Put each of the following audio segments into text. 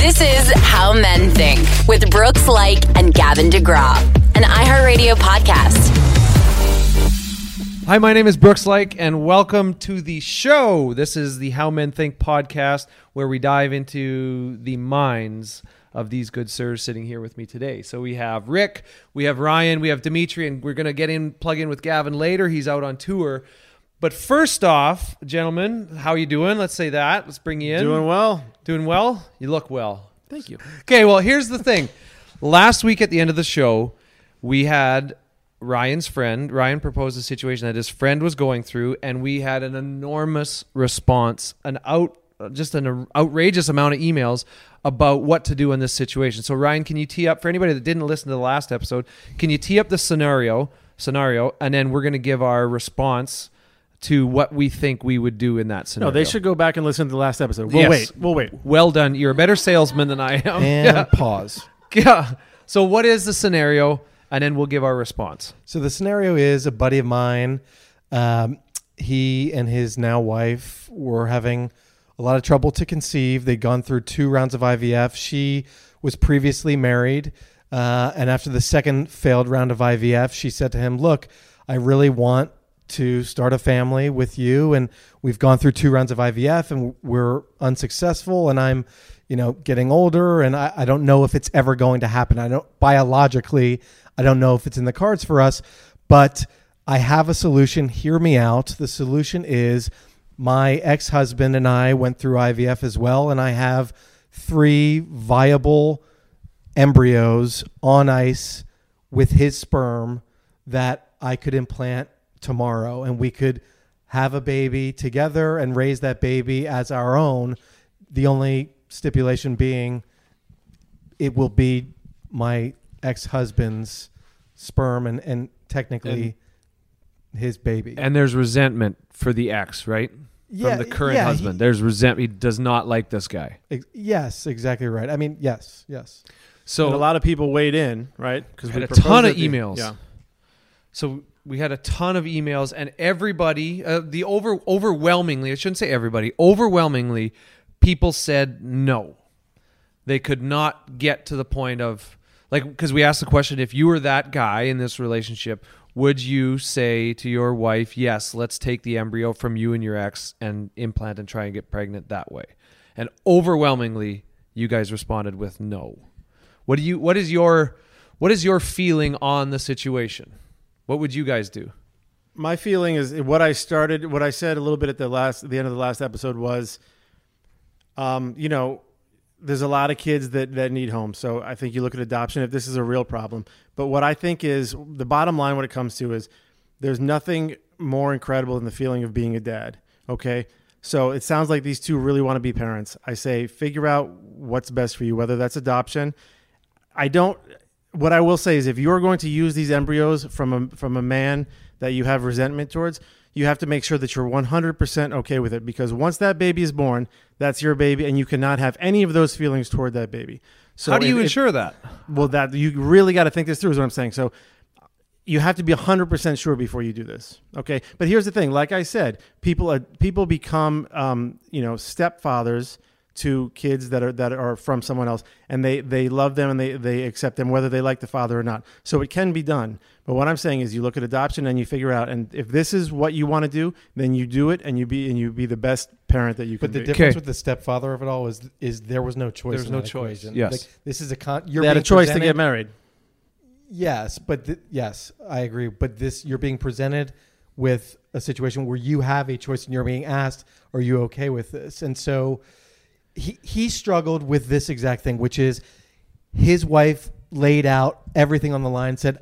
This is How Men Think with Brooks Laich and Gavin DeGraw, an iHeartRadio podcast. Hi, my name is Brooks Laich, and welcome to the show. This is the How Men Think podcast, where we dive into the minds of these good sirs sitting here with me today. So we have Rick, we have Ryan, we have Dimitri, and we're going to get in, plug in with Gavin later. He's out on tour. But first off, gentlemen, how are you doing? Let's say that. Let's bring you in. Doing well. Doing well? You look well. Thank you. Okay, well, here's the thing. Last week at the end of the show, we had Ryan's friend. Ryan proposed a situation that his friend was going through, and we had an enormous response, an out, just an outrageous amount of emails about what to do in this situation. So, Ryan, can you tee up for anybody that didn't listen to the last episode? Can you tee up the scenario, scenario, and then we're going to give our response to what we think we would do in that scenario. No, they should go back and listen to the last episode. We'll Yes. wait. We'll wait. Well done. You're a better salesman than I am. And Yeah. pause. Yeah. So what is the scenario? And then we'll give our response. So the scenario is a buddy of mine. Um, he and his now wife were having a lot of trouble to conceive. They'd gone through two rounds of IVF. She was previously married. Uh, and after the second failed round of IVF, she said to him, Look, I really want to start a family with you. And we've gone through two rounds of IVF and we're unsuccessful. And I'm, you know, getting older and I, I don't know if it's ever going to happen. I don't biologically, I don't know if it's in the cards for us, but I have a solution. Hear me out. The solution is my ex husband and I went through IVF as well. And I have three viable embryos on ice with his sperm that I could implant tomorrow and we could have a baby together and raise that baby as our own. The only stipulation being it will be my ex husband's sperm and, and technically his baby. And there's resentment for the ex, right? Yeah, From the current yeah, husband. he- There's resentment. He does not like this guy. Ex- yes, exactly right. I mean, yes, yes. So and a lot of people weighed in, right? Because we Had a ton of emails. Yeah. So we had a ton of emails, and everybody, uh, the over overwhelmingly, I shouldn't say everybody, overwhelmingly, people said no. They could not get to the point of like because we asked the question: if you were that guy in this relationship, would you say to your wife, "Yes, let's take the embryo from you and your ex and implant and try and get pregnant that way"? And overwhelmingly, you guys responded with no. What do you? What is your? What is your feeling on the situation? What would you guys do? My feeling is what I started, what I said a little bit at the last, the end of the last episode was, um, you know, there's a lot of kids that that need homes. So I think you look at adoption if this is a real problem. But what I think is the bottom line, what it comes to is, there's nothing more incredible than the feeling of being a dad. Okay. So it sounds like these two really want to be parents. I say figure out what's best for you, whether that's adoption. I don't. What I will say is, if you are going to use these embryos from a from a man that you have resentment towards, you have to make sure that you're 100% okay with it. Because once that baby is born, that's your baby, and you cannot have any of those feelings toward that baby. So How do you if- if- ensure that? well, that you really got to think this through. Is what I'm saying. So you have to be 100% sure before you do this. Okay. But here's the thing. Like I said, people are, people become, um, you know, stepfathers to kids that are, that are from someone else and they, they love them and they, they accept them, whether they like the father or not. So it can be done. But what I'm saying is you look at adoption and you figure out, and if this is what you want to do, then you do it and you be, and you be the best parent that you can But the be. difference Okay. with the stepfather of it all is is there was no choice. There's in no choice. equation. Yes. Like, this is a con. You're they had a being choice to get married. Yes, but th- yes, I agree. But this, you're being presented with a situation where you have a choice, and you're being asked, "Are you okay with this?" And so, he he struggled with this exact thing, which is his wife laid out everything on the line, said,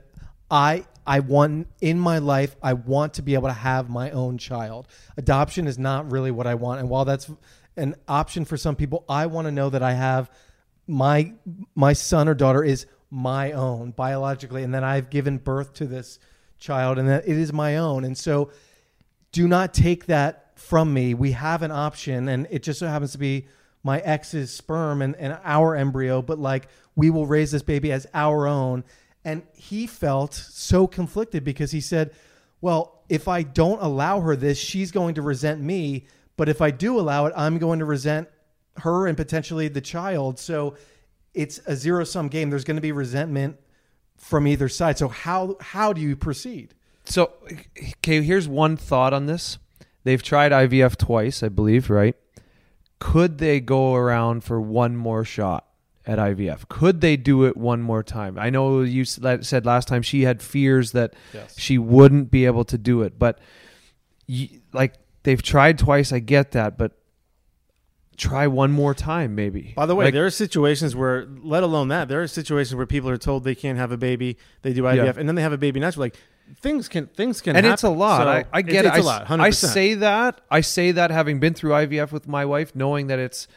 "I I want in my life, I want to be able to have my own child. Adoption is not really what I want, and while that's an option for some people, I want to know that I have my my son or daughter is my own biologically and then I've given birth to this child and that it is my own. And so do not take that from me. We have an option and it just so happens to be my ex's sperm and, and our embryo but like we will raise this baby as our own and he felt so conflicted because he said well if I don't allow her this she's going to resent me but if I do allow it I'm going to resent her and potentially the child. So it's a zero sum game. There's going to be resentment from either side. So how how do you proceed? So, okay, here's one thought on this. They've tried IVF twice, I believe, right? Could they go around for one more shot at IVF? Could they do it one more time? I know you said last time she had fears that Yes. she wouldn't be able to do it, but y like they've tried twice, I get that, but try one more time maybe. By the way, Like, there are situations where, let alone that, there are situations where people are told they can't have a baby, they do IVF, Yeah. and then they have a baby naturally. Like things can things can and happen. it's a lot. So I, I get it's, it. It's a I, lot. 100%. I say that. I say that having been through IVF with my wife, knowing that it's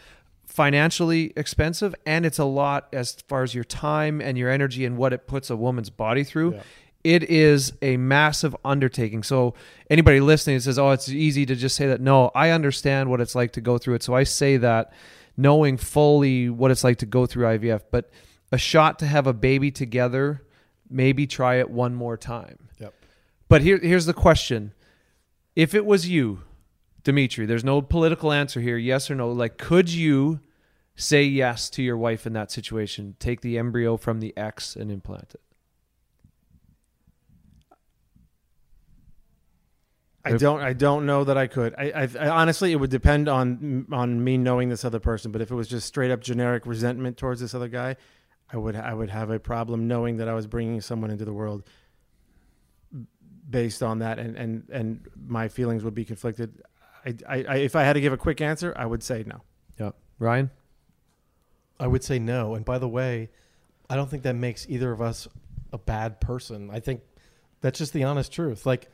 financially expensive and it's a lot as far as your time and your energy and what it puts a woman's body through. Yeah. It is a massive undertaking. So anybody listening says, "Oh, it's easy to just say that." No, I understand what it's like to go through it. So I say that knowing fully what it's like to go through IVF, but a shot to have a baby together, maybe try it one more time. Yep. But here, here's the question: If it was you, Dimitri, there's no political answer here, yes or no. Like, could you say yes to your wife in that situation? Take the embryo from the ex and implant it. I don't. I don't know that I could. I, I, I honestly, it would depend on on me knowing this other person. But if it was just straight up generic resentment towards this other guy, I would I would have a problem knowing that I was bringing someone into the world based on that, and and and my feelings would be conflicted. I, I, I if I had to give a quick answer, I would say no. Yeah, Ryan. I would say no. And by the way, I don't think that makes either of us a bad person. I think that's just the honest truth. Like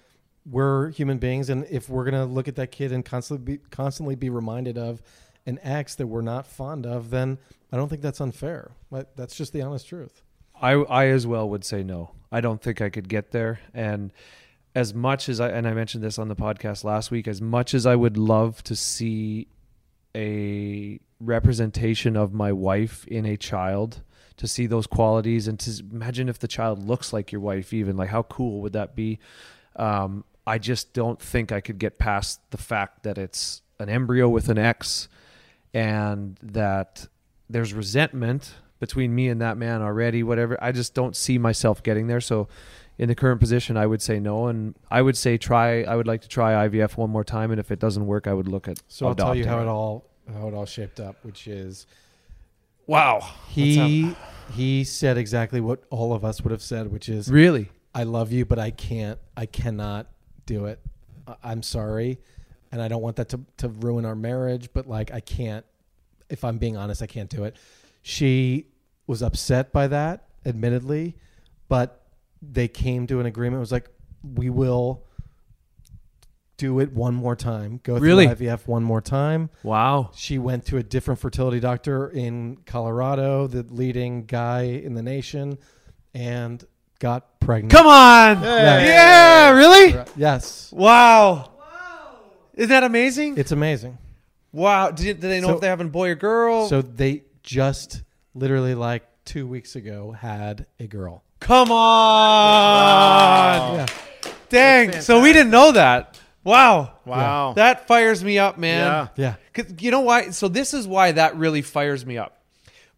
we're human beings, and if we're gonna look at that kid and constantly be, constantly be reminded of an ex that we're not fond of, then I don't think that's unfair. That's just the honest truth. I I as well would say no. I don't think I could get there. And as much as I and I mentioned this on the podcast last week, as much as I would love to see a representation of my wife in a child, to see those qualities and to imagine if the child looks like your wife, even like how cool would that be? Um, I just don't think I could get past the fact that it's an embryo with an X and that there's resentment between me and that man already whatever. I just don't see myself getting there. So in the current position i would say no. And i would say try i would like to try ivf one more time. And if it doesn't work i would look at So I'll tell you how it all how it all shaped up, which is wow. He he said exactly what all of us would have said, which is really? I love you, but I can't. I cannot do it. I- I'm sorry, and I don't want that to to ruin our marriage. But like, I can't. If I'm being honest, I can't do it. She was upset by that, admittedly, but they came to an agreement. It was like, we will do it one more time. Go through Really? IVF one more time. wow She went to a different fertility doctor in Colorado, the leading guy in the nation, and got pregnant. come on Hey. yeah really Yes. wow isn't that amazing It's amazing. wow did, do they know So- if they're having a boy or girl So they just literally like two weeks ago had a girl. come on Yeah. dang so we didn't know that wow Wow. That fires me up, man. Yeah. Yeah. 'Cause you know why? So this is why that really fires me up.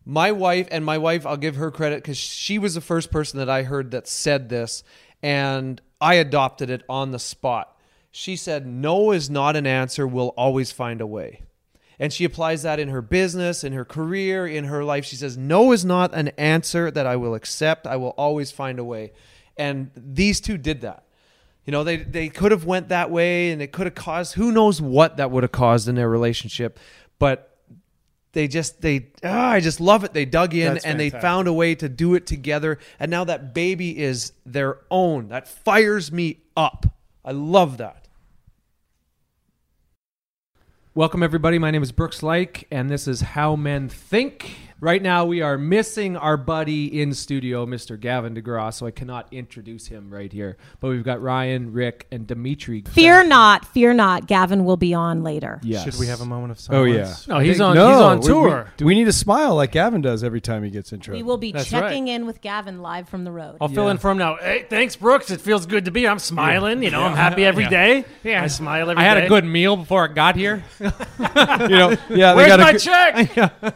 My wife and my wife, I'll give her credit because she was the first person that I heard that said this, and I adopted it on the spot. She said, "No is not an answer. We'll always find a way." And she applies that in her business, in her career, in her life. She says, No is not an answer that I will accept. I will always find a way. And these two did that. You know, they they could have went that way and it could have caused who knows what that would have caused in their relationship. But they just they ah, I just love it. They dug in That's and they found a way to do it together. And now that baby is their own. That fires me up. I love that. Welcome, everybody. My name is Brooks Laich, and this is How Men Think. Right now, we are missing our buddy in studio, Mr. Gavin DeGraw, so I cannot introduce him right here. But we've got Ryan, Rick, and Dimitri. Fear not, fear not. Gavin will be on later. Yes. Should we have a moment of silence? Oh yeah. No, he's on. No, he's on tour. We, we need to smile like Gavin does every time he gets intro. We will be That's right. checking in with Gavin live from the road. I'll fill in for him now. Hey, thanks, Brooks. It feels good to be. here. I'm smiling. You know, I'm happy every day. Yeah. I smile every I had day. a good meal before I got here. you know, yeah, they got my a, check?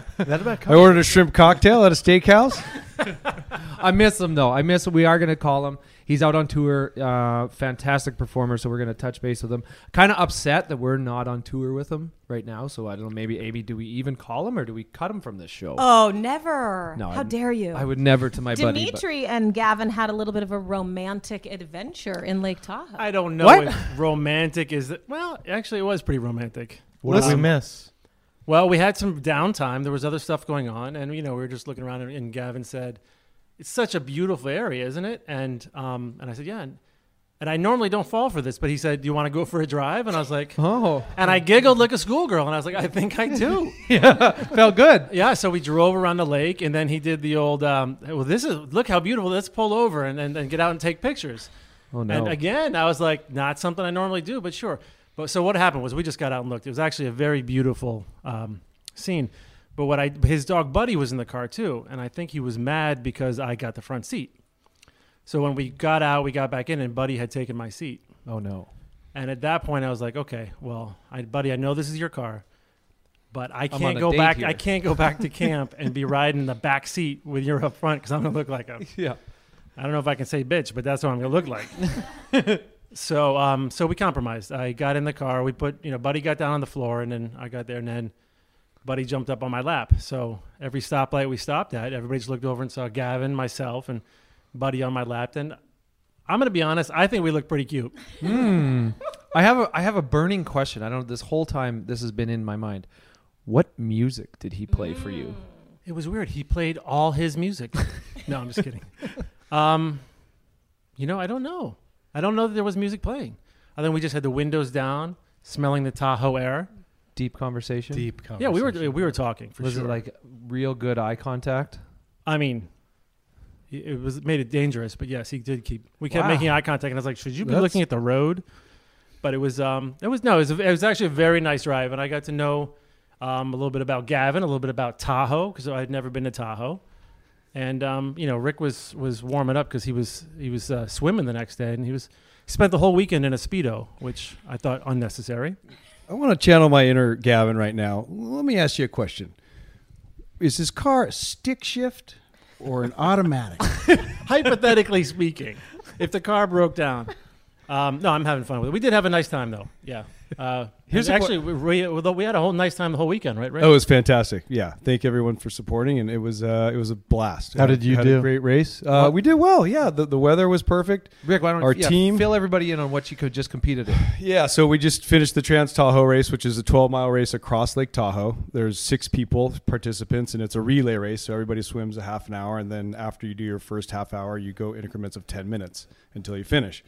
That about I ordered a shrimp cocktail at a steakhouse. I miss him though. I miss him. We are going to call him. He's out on tour. Uh, fantastic performer. So we're going to touch base with him. Kind of upset that we're not on tour with him right now. So I don't know. Maybe Amy, do we even call him or do we cut him from this show? oh, never. No, How I'm- dare you? I would never to my buddy. Dimitri and Gavin had a little bit of a romantic adventure in Lake Tahoe. I don't know What? if romantic is. The, well, actually, it was pretty romantic. What did we Um, miss? Well, we had some downtime. There was other stuff going on, and you know, we were just looking around, and, and Gavin said, "It's such a beautiful area, isn't it?" And um, and I said, "Yeah." And, and I normally don't fall for this, but he said, "Do you want to go for a drive?" And I was like, Oh, and I giggled like a schoolgirl, and I was like, "I think I do." Yeah, felt good. yeah. So we drove around the lake, and then he did the old, um, "Well, this is look how beautiful. Let's pull over and, and, and get out and take pictures." Oh no. And again, I was like, not something I normally do, but sure. But so what happened was we just got out and looked. It was actually a very beautiful um, scene. But what I his dog Buddy was in the car too, and I think he was mad because I got the front seat. So when we got out, we got back in, and Buddy had taken my seat. oh no. And at that point, I was like, okay, well, I, Buddy, I know this is your car, but I can't go back. here." I can't go back to camp and be riding in the back seat with you up front because I'm gonna look like a Yeah. I don't know if I can say bitch, but that's what I'm gonna look like. so, um, so we compromised. I got in the car. We put, you know, Buddy got down on the floor, and then I got there, and then Buddy jumped up on my lap. So every stoplight we stopped at, everybody just looked over and saw Gavin, myself, and Buddy on my lap. And I'm gonna be honest, I think we look pretty cute. Hmm. I have a I have a burning question. I don't know this whole time this has been in my mind. What music did he play for you? It was weird. He played all his music. no, I'm just kidding. Um, you know, I don't know. I don't know that there was music playing. I think we just had the windows down, smelling the Tahoe air. Deep conversation. Deep conversation. Yeah, we were we were talking for Was sure. it like real good eye contact? I mean, it it was made it dangerous, but yes, he did keep. We kept Wow. making eye contact, and I was like, "Should you be That's- looking at the road?" But it was um, it was no, it was, it was actually a very nice drive, and I got to know um, a little bit about Gavin, a little bit about Tahoe because I had never been to Tahoe, and um, you know, Rick was was warming up because he was he was uh, swimming the next day, and he was he spent the whole weekend in a speedo, which I thought unnecessary. I want to channel my inner Gavin right now. Let me ask you a question: Is this car a stick shift or an automatic? Hypothetically speaking, if the car broke down. Um, no, I'm having fun with it. We did have a nice time though. Yeah. Uh, Here's Here's actually we, we, we had a whole nice time the whole weekend, right? Right. Oh, it was fantastic. Yeah, thank everyone for supporting, and it was uh, it was a blast. How did you Had do? A great race. Uh, we did well. Yeah, the, the weather was perfect. Rick, why don't Our yeah, team- fill everybody in on what you could just competed in? Yeah, so we just finished the Trans Tahoe race, which is a 12 mile race across Lake Tahoe. There's six people, participants, and it's a relay race. So everybody swims a half an hour, and then after you do your first half hour, you go increments of 10 minutes until you finish.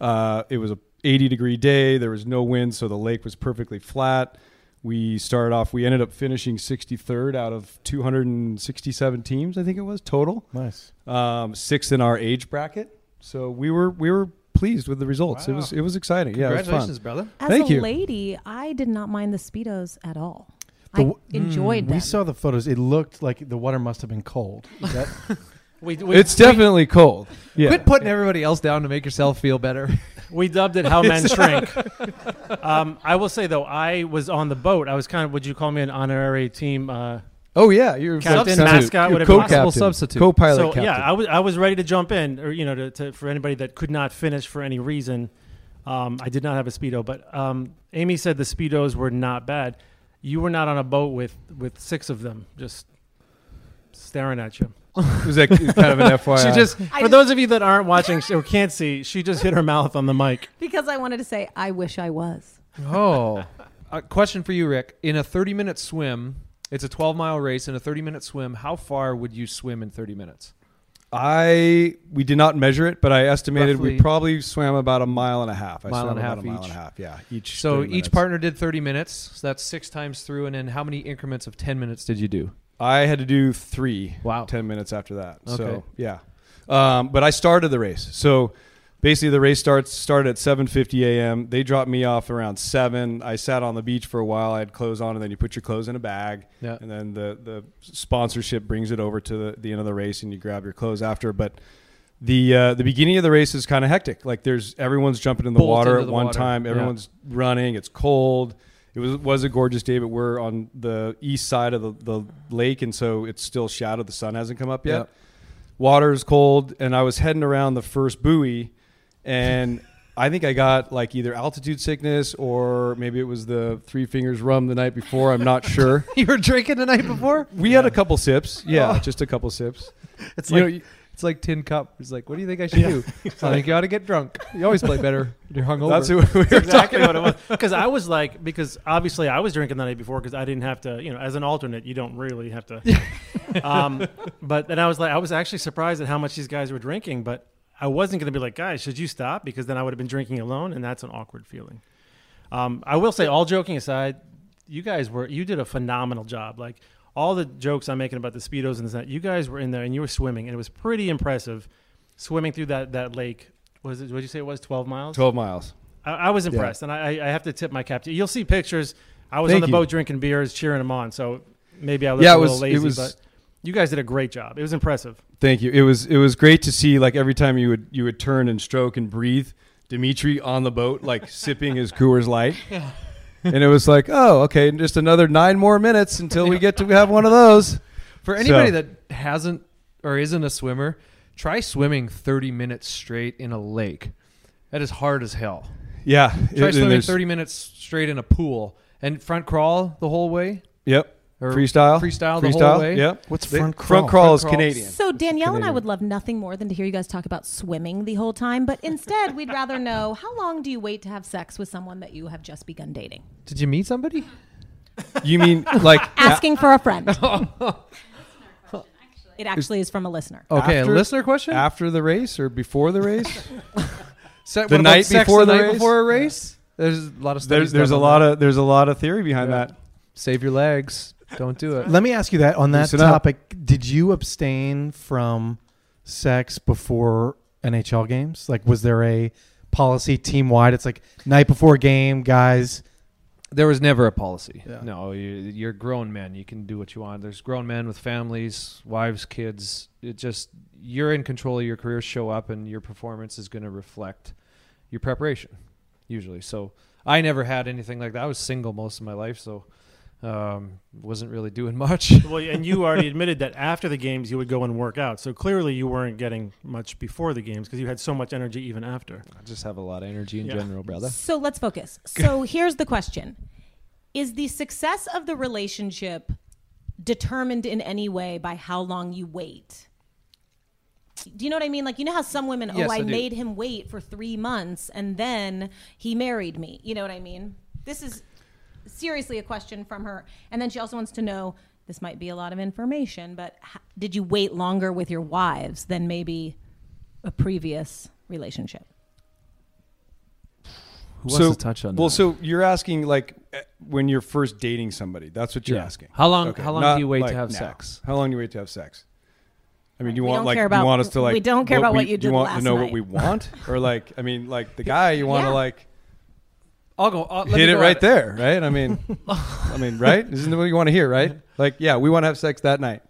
Uh, it was a 80 degree day. There was no wind, so the lake was perfectly flat. We started off. We ended up finishing 63rd out of 267 teams, I think it was total. Nice. Um, sixth in our age bracket. So we were we were pleased with the results. It was it was exciting. Yeah, it was fun. Congratulations, brother. As Thank a you. lady, I did not mind the speedos at all. The I w- enjoyed them. We saw the photos. It looked like the water must have been cold. Is that We, we, It's definitely cold. Yeah. Quit putting everybody else down to make yourself feel better. we dubbed it "How Men Shrink." um, I will say though, I was on the boat. I was kind of would you call me an honorary team? Uh, Oh yeah, you're Captain, substitute. mascot, You're whatever. co-captain, Possible substitute. co-pilot so captain. yeah, I was I was ready to jump in, or you know, to, to for anybody that could not finish for any reason. Um, I did not have a speedo, but um, Amy said the speedos were not bad. You were not on a boat with with six of them just staring at you. Was that kind of an FYI? She just, I for just- those of you that aren't watching or can't see, she just hit her mouth on the mic. because I wanted to say, I wish I was. Oh. A uh, question for you, Rick. In a 30 minute swim, it's a 12 mile race. In a 30 minute swim, how far would you swim in 30 minutes? I we did not measure it, but I estimated Roughly- we probably swam about a mile and a half. I Mile swam and a about half a mile each. and a half. Yeah, each. So 30 each minutes. partner did 30 minutes. So that's six times through. And then how many increments of 10 minutes did you do? I had to do three. Wow. 10 minutes after that. Okay. So yeah, um, but I started the race. So basically, the race starts started at 7:50 a.m. They dropped me off around seven. I sat on the beach for a while. I had clothes on, and then you put your clothes in a bag, Yeah. and then the the sponsorship brings it over to the, the end of the race, and you grab your clothes after. But the uh, the beginning of the race is kind of hectic. Like there's everyone's jumping in the water at the one water. time. Yeah. Everyone's running. It's cold. It was was a gorgeous day, but we're on the east side of the, the lake, and so it's still shadowed. The sun hasn't come up yet. Yeah. Water's cold, and I was heading around the first buoy, and I think I got like either altitude sickness or maybe it was the three fingers rum the night before. I'm not sure. you were drinking the night before? We had a couple sips. Yeah, Oh. just a couple sips. It's You like know, it's like tin cup. It's like, what do you think I should do? I think you ought to get drunk. You always play better you're hungover. That's what we were exactly what it was. Because I was like, because obviously I was drinking the night before because I didn't have to, you know, as an alternate, you don't really have to. um, but then I was like, I was actually surprised at how much these guys were drinking, but I wasn't going to be like, guys, should you stop? Because then I would have been drinking alone, and that's an awkward feeling. Um, I will say, all joking aside, you guys were, you did a phenomenal job. Like all the jokes I'm making about the speedos and this, and that, you guys were in there and you were swimming, and it was pretty impressive swimming through that that lake. Was it? What did you say it was? Twelve miles. Twelve miles. I, I was impressed, and I, I have to tip my cap to you. You'll see pictures. I was Thank on the you. boat drinking beers, cheering them on. So maybe I looked Yeah, a it little was- it lazy, was- but you guys did a great job. It was impressive. Thank you. It was it was great to see like every time you would you would turn and stroke and breathe Dimitri on the boat like sipping his Coors Light. And it was like, oh, okay, just another nine more minutes until we get to have one of those. For anybody So- that hasn't or isn't a swimmer, try swimming 30 minutes straight in a lake. That is hard as hell. Yeah, Try it- swimming 30 minutes straight in a pool and front crawl the whole way. Yep, freestyle, freestyle the freestyle. whole way? Yep. What's They- front crawl? Front crawl is crawl. Canadian. So Danielle and I would love nothing more than to hear you guys talk about swimming the whole time, but instead we'd rather know how long do you wait to have sex with someone that you have just begun dating? Did you meet somebody? You mean like Asking for a friend. it actually is from a listener. Okay, After- a listener question? after the race or before the race? Se- the what about night sex before the, the night race? before a race? There's a lot of there's studies. there's a done on lot that. of there's a lot of theory behind Yeah. that. save your legs. Don't do it. Let me ask you that on that Loosen up. topic. Did you abstain from sex before NHL games? Like, was there a policy team wide? It's like night before game, guys. There was never a policy. Yeah. No, you, you're grown men. You can do what you want. There's grown men with families, wives, kids. It just you're in control of your career. Show up, and your performance is going to reflect your preparation. Usually, so I never had anything like that. I was single most of my life, so um, wasn't really doing much. well, and you already admitted that after the games you would go and work out. So clearly you weren't getting much before the games because you had so much energy even after. I just have a lot of energy in Yeah. general, brother. So let's focus. So here's the question Is the success of the relationship determined in any way by how long you wait? Do you know what I mean? Like, you know how some women, Yes, oh, I, I made him wait for three months and then he married me. You know what I mean? This is seriously a question from her. And then she also wants to know this might be a lot of information, but h- did you wait longer with your wives than maybe a previous relationship? Who wants to touch on well, that? so you're asking like eh, when you're first dating somebody. That's what you're Yeah. asking. How long- Okay, how long not do you wait to have now. sex? How long do you wait to have sex? I mean, do you We want don't like care you about- want us to like we don't care about we, what you do did want last to know night. what we want or like I mean like the guy you want to Yeah. like I'll go. I'll, let me hit it right at there, right? I mean, I mean, right? Isn't that what you want to hear, right? Like, yeah, we want to have sex that night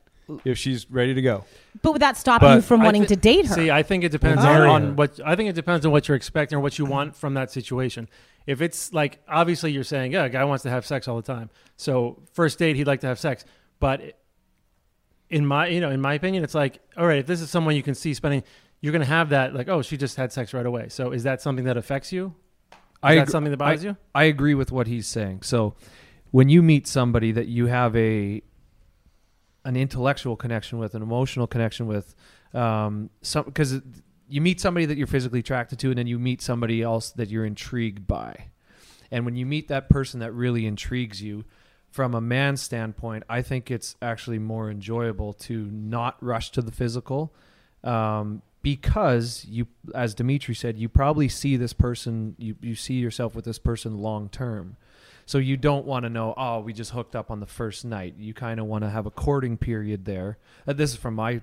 if she's ready to go. But would that stop you from I wanting thi- to date her? See, I think it depends Well, on, there on what I think it depends on what you're expecting or what you want from that situation. If it's like obviously you're saying, yeah, a guy wants to have sex all the time. So first date, he'd like to have sex, but in my you know in my opinion, it's like all right, if this is someone you can see spending, you're gonna have that like oh she just had sex right away. So is that something that affects you? Is I that agree- something that bothers I, you? I agree with what he's saying. So when you meet somebody that you have a an intellectual connection with, an emotional connection with, um, some because you meet somebody that you're physically attracted to, and then you meet somebody else that you're intrigued by, and when you meet that person that really intrigues you. From a man's standpoint, I think it's actually more enjoyable to not rush to the physical um, because you, as Dimitri said, you probably see this person, you you see yourself with this person long term. So you don't want to know, oh, we just hooked up on the first night. You kind of want to have a courting period there. Uh, this is from my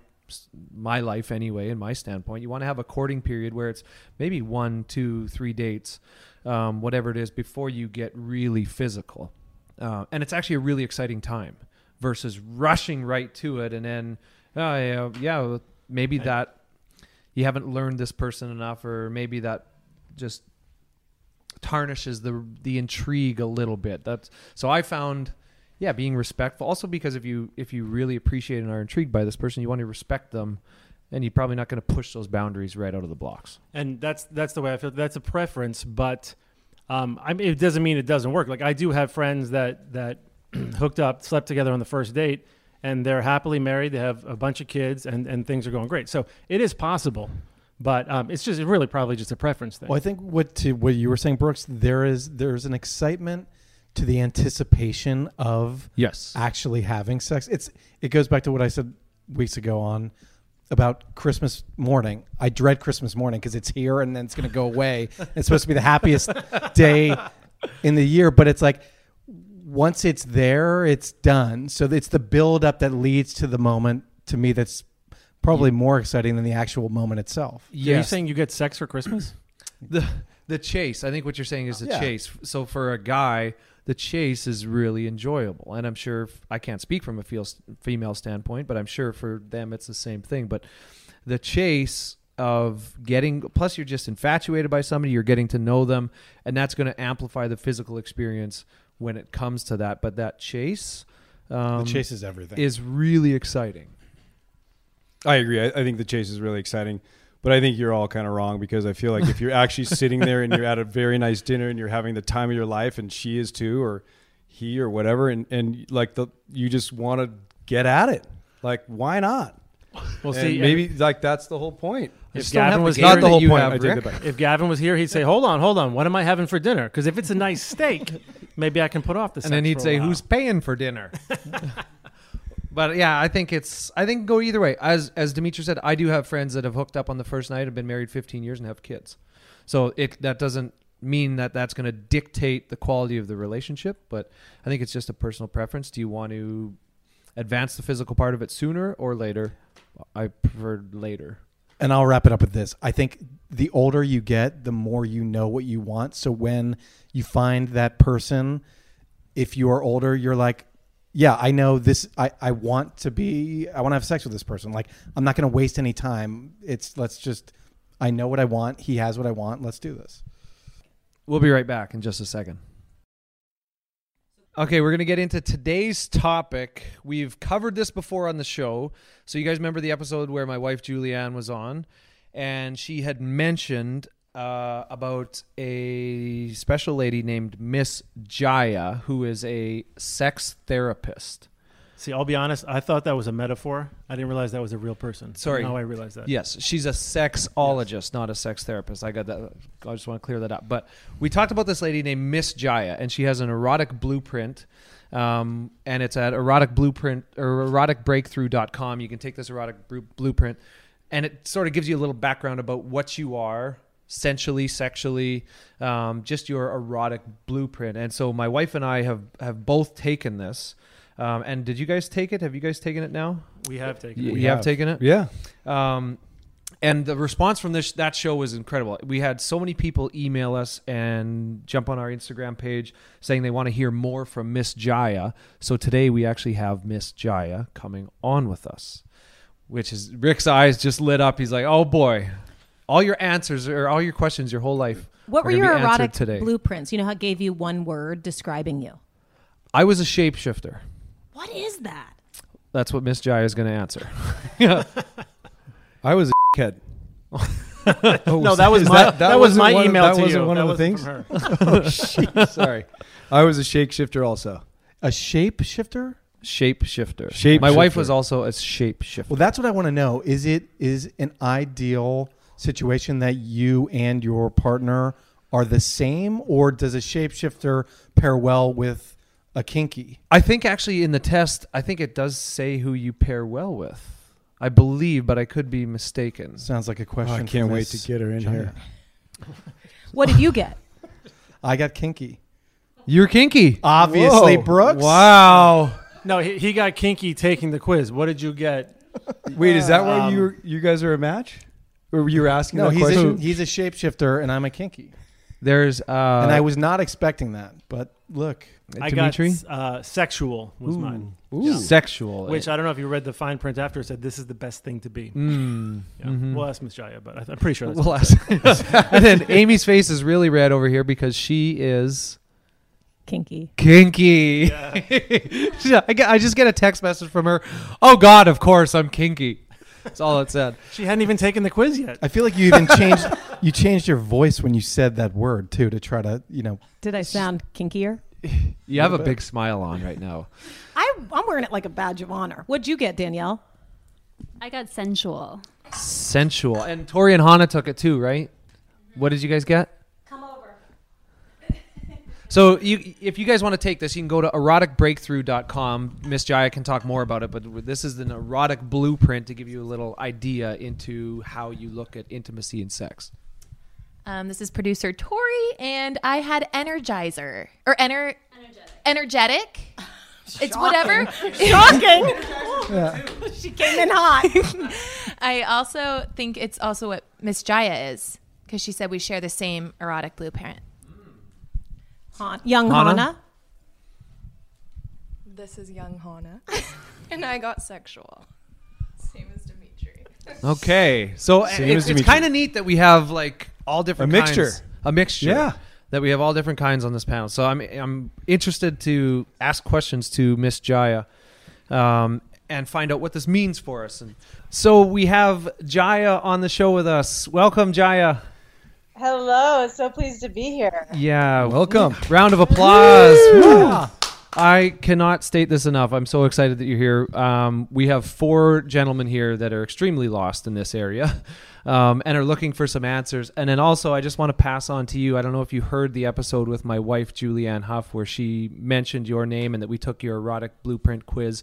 my life anyway, in my standpoint. You want to have a courting period where it's maybe one, two, three dates, um, whatever it is, before you get really physical. Uh, and it's actually a really exciting time versus rushing right to it and then, oh, yeah, yeah maybe that you haven't learned this person enough, or maybe that just tarnishes the the intrigue a little bit. That's so I found yeah, being respectful. Also because if you if you really appreciate and are intrigued by this person, you want to respect them and you're probably not going to push those boundaries right out of the blocks. and that's that's the way I feel. That's a preference, but um, I mean, it doesn't mean it doesn't work. Like I do have friends that that hooked up, slept together on the first date, and they're happily married. They have a bunch of kids, and and things are going great. So it is possible, but um, it's just really probably just a preference thing. Well, I think what to what you were saying, Brooks, there is there's an excitement to the anticipation of Yes. actually having sex. It's it goes back to what I said weeks ago on about Christmas morning. I dread Christmas morning because it's here and then it's going to go away. it's supposed to be the happiest day in the year, but it's like once it's there, it's done. So it's the build up that leads to the moment to me that's probably more exciting than the actual moment itself. Are you saying you get sex for Christmas? the the chase. I think what you're saying is the Yeah. chase. So for a guy, the chase is really enjoyable, and I'm sure I can't speak from a feel, female standpoint, but I'm sure for them it's the same thing. But the chase of getting plus you're just infatuated by somebody, you're getting to know them, and that's going to amplify the physical experience when it comes to that. But that chase, um, the chase is everything. is really exciting. I agree. I, I think the chase is really exciting, but I think you're all kind of wrong because I feel like if you're actually sitting there and you're at a very nice dinner and you're having the time of your life, and she is too, or he or whatever, and and like the you just want to get at it. Like why not? Well, And see, maybe like that's the whole point. if Gavin was here, Not the whole you point. have, I Rick. if Gavin was here, he'd say, "Hold on, hold on. What am I having for dinner? Because if it's a nice steak, maybe I can put off the." and then he'd say, while." "Who's paying for dinner?" but yeah, I think it's I think go either way. As as Dimitri said, I do have friends that have hooked up on the first night, have been married 15 years, and have kids. So it that doesn't mean that that's going to dictate the quality of the relationship, but I think it's just a personal preference. Do you want to advance the physical part of it sooner or later? I prefer later. And I'll wrap it up with this. I think the older you get, the more you know what you want. So when you find that person, if you are older, you're like, yeah, I know this. I, I want to be, I want to have sex with this person. Like, I'm not going to waste any time. It's, let's just, I know what I want. He has what I want. Let's do this. We'll be right back in just a second. Okay, we're going to get into today's topic. We've covered this before on the show. So, you guys remember the episode where my wife Julianne was on, and she had mentioned uh, about a special lady named Miss Jaiya, who is a sex therapist. See, I'll be honest. I thought that was a metaphor. I didn't realize that was a real person. Sorry. Now I realize that. Yes, she's a sexologist, not a sex therapist. I got that. I just want to clear that up. But we talked about this lady named Miss Jaiya, and she has an erotic blueprint. Um, and it's at erotic blueprint or eroticbreakthrough.com. You can take this erotic blueprint, and it sort of gives you a little background about what you are sensually, sexually, um, just your erotic blueprint. And so my wife and I have have both taken this. Um, and did you guys take it? Have you guys taken it now? We have taken. You it. you have taken it. Yeah. Um, and the response from this that show was incredible. We had so many people email us and jump on our Instagram page saying they want to hear more from Miss Jaiya. So today we actually have Miss Jaiya coming on with us, which is Rick's eyes just lit up. He's like, "Oh boy, all your answers or all your questions your whole life." What were your be answered erotic today? blueprints? You know how it gave you one word describing you. I was a shapeshifter. What is that? That's what Miss Jaiya is going to answer. I was a kid. Oh, no, that was my that, was wasn't my one of- email that to wasn't you. one That of the things? from her. Oh, Sorry. I was a shapeshifter also. A shapeshifter? Shapeshifter. Shapeshifter. My wife was also a shapeshifter. Well, that's what I want to know. Is it is an ideal situation that you and your partner are the same, or does a shapeshifter pair well with a kinky? I think actually in the test, I think it does say who you pair well with. I believe, but I could be mistaken. Sounds like a Oh, question. I can't wait to get her in Jaiya. here. What did you get? I got kinky. You're kinky. Obviously, Whoa. Brooks. Wow. No, he, he got kinky taking the quiz. What did you get? Wait, is that why Um, you you guys are a match? Or you were asking No, that he's a, he's a shapeshifter, and I'm a kinky. There's uh, and I was not expecting that, but look, I Dimitri. got uh, sexual was mine. Ooh. sexual. Which I don't know if you read the fine print after. It said this is the best thing to be. Mm. Yeah. We'll ask Miss Jaiya, but I- I'm pretty sure that's We'll ask. and then Amy's face is really red over here because she is Kinky. kinky. I, get, I just get a text message from her. Oh God, of course I'm kinky. That's all it said. She hadn't even taken the quiz yet. I feel like you even changed you changed your voice when you said that word too to try to you know. Did I sound kinkier? You have a big smile on right now. I, I'm wearing it like a badge of honor. What'd you get, Danielle? I got sensual. Sensual. And Tori and Hana took it too, right? What did you guys get? Come over. So you, if you guys want to take this, you can go to eroticbreakthrough.com. Miss Jaiya can talk more about it, but this is an erotic blueprint to give you a little idea into how you look at intimacy and sex. Um, this is producer Tori, and I had Energizer or ener- energetic. It's whatever. Shocking. she came in hot. I also think it's also what Miss Jaiya is because she said we share the same erotic blueprint. Han- young Hana? Hana. This is young Hana. and I got sexual. Same as Dimitri. Okay, so Same it's, as it's Dimitri. kind of neat that we have like all different A mixture. kinds- a mixture. Yeah. that we have all different kinds on this panel. So I'm I'm interested to ask questions to Miss Jaiya, um, and find out what this means for us. And so we have Jaiya on the show with us. Welcome, Jaiya. Hello, so pleased to be here. Yeah, Welcome. Round of applause. Woo. I cannot state this enough. I'm so excited that you're here. Um, we have four gentlemen here that are extremely lost in this area um, and are looking for some answers. And then also, I just want to pass on to you. I don't know if you heard the episode with my wife, Julianne Hough, where she mentioned your name and that we took your erotic blueprint quiz.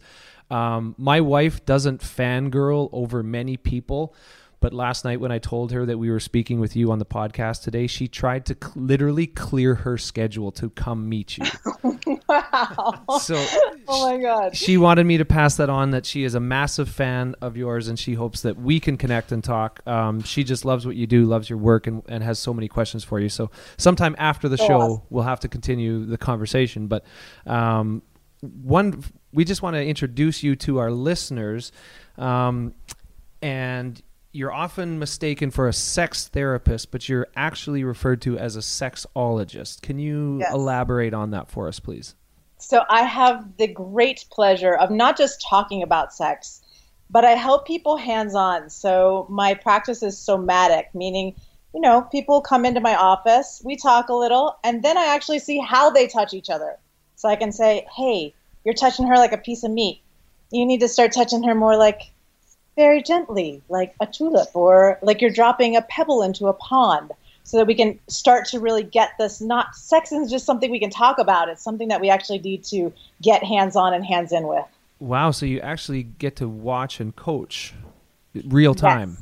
Um, my wife doesn't fangirl over many people. But last night, when I told her that we were speaking with you on the podcast today, she tried to cl- literally clear her schedule to come meet you. Wow. So oh my God. she wanted me to pass that on that she is a massive fan of yours and she hopes that we can connect and talk. Um, she just loves what you do, loves your work, and, and has so many questions for you. So sometime after the Oh, show, awesome. we'll have to continue the conversation. But um, one, we just want to introduce you to our listeners. Um, and you're often mistaken for a sex therapist, but you're actually referred to as a sexologist. Can you Yes. elaborate on that for us, please? So I have the great pleasure of not just talking about sex, but I help people hands on. So my practice is somatic, meaning, you know, people come into my office, we talk a little, and then I actually see how they touch each other. So I can say, hey, you're touching her like a piece of meat. You need to start touching her more like very gently, like a tulip, or like you're dropping a pebble into a pond, so that we can start to really get this. Not sex is just something we can talk about. It's something that we actually need to get hands on and hands in with. Wow, so you actually get to watch and coach real time.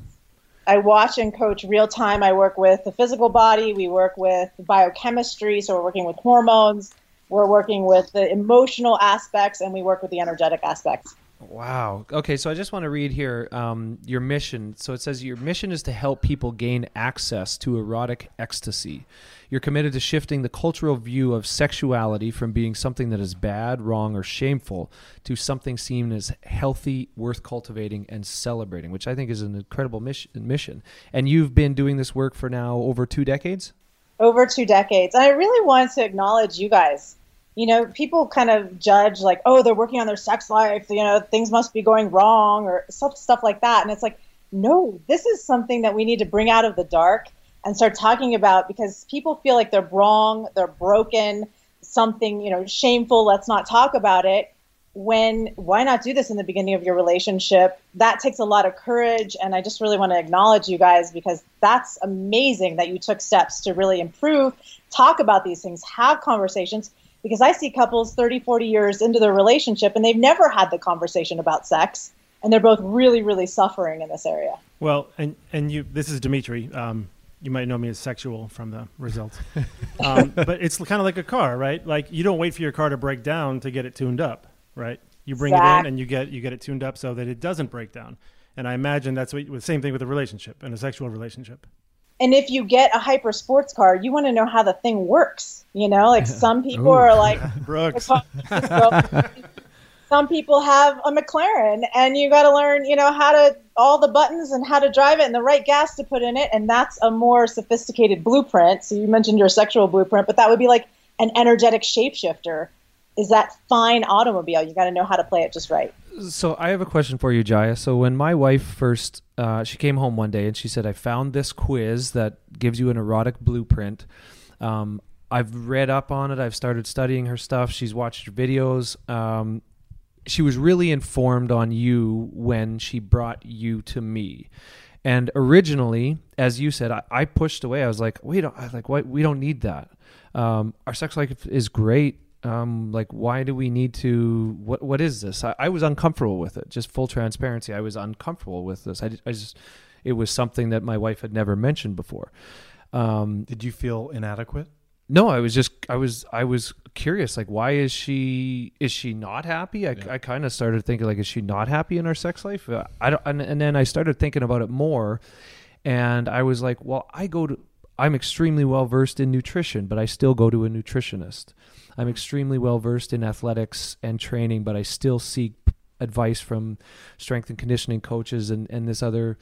I watch and coach real time. I work with the physical body. We work with biochemistry, so we're working with hormones. We're working with the emotional aspects, and we work with the energetic aspects. Wow. Okay, so I just want to read here um, your mission. So it says your mission is to help people gain access to erotic ecstasy. You're committed to shifting the cultural view of sexuality from being something that is bad, wrong, or shameful to something seen as healthy, worth cultivating, and celebrating, which I think is an incredible mission. And you've been doing this work for now over two decades? over two decades. And I really want to acknowledge you guys. You know, people kind of judge like, oh, they're working on their sex life, you know, things must be going wrong or stuff stuff like that. And it's like, no, this is something that we need to bring out of the dark and start talking about because people feel like they're wrong, they're broken, something, you know, shameful, let's not talk about it. When why not do this in the beginning of your relationship? That takes a lot of courage and I just really want to acknowledge you guys because that's amazing that you took steps to really improve, talk about these things, have conversations because I see couples 30, 40 years into their relationship and they've never had the conversation about sex. and they're both really, really suffering in this area. Well, and and you, this is Dimitri. Um, you might know me as sexual from the results, um, but it's kind of like a car, right? Like you don't wait for your car to break down to get it tuned up, right? You bring it in and you get you get it tuned up so that it doesn't break down. And I imagine that's what the same thing with a relationship and a sexual relationship. And if you get a hyper sports car, you want to know how the thing works. You know, like some people Ooh. are like, Brooks. some people have a McLaren, and you got to learn, you know, how to all the buttons and how to drive it and the right gas to put in it, and that's a more sophisticated blueprint. So you mentioned your sexual blueprint, but that would be like an energetic shapeshifter. Is that fine automobile? You got to know how to play it just right. So I have a question for you, Jaiya. So when my wife first, uh, she came home one day and she said, "I found this quiz that gives you an erotic blueprint." Um, I've read up on it. I've started studying her stuff. She's watched your videos. Um, she was really informed on you when she brought you to me. And originally, as you said, I, I pushed away. I was like, "We don't I was like. What? We don't need that. Um, our sex life is great. Um, like, why do we need to? What? What is this? I, I was uncomfortable with it. Just full transparency. I was uncomfortable with this. I, I just, it was something that my wife had never mentioned before. Um, Did you feel inadequate? no, I was just I was I was curious like why is she is she not happy? I, I kind of started thinking like is she not happy in our sex life? I don't and, and then I started thinking about it more and I was like, well, I go to I'm extremely well versed in nutrition, but I still go to a nutritionist. I'm extremely well versed in athletics and training, but I still seek advice from strength and conditioning coaches and, and this other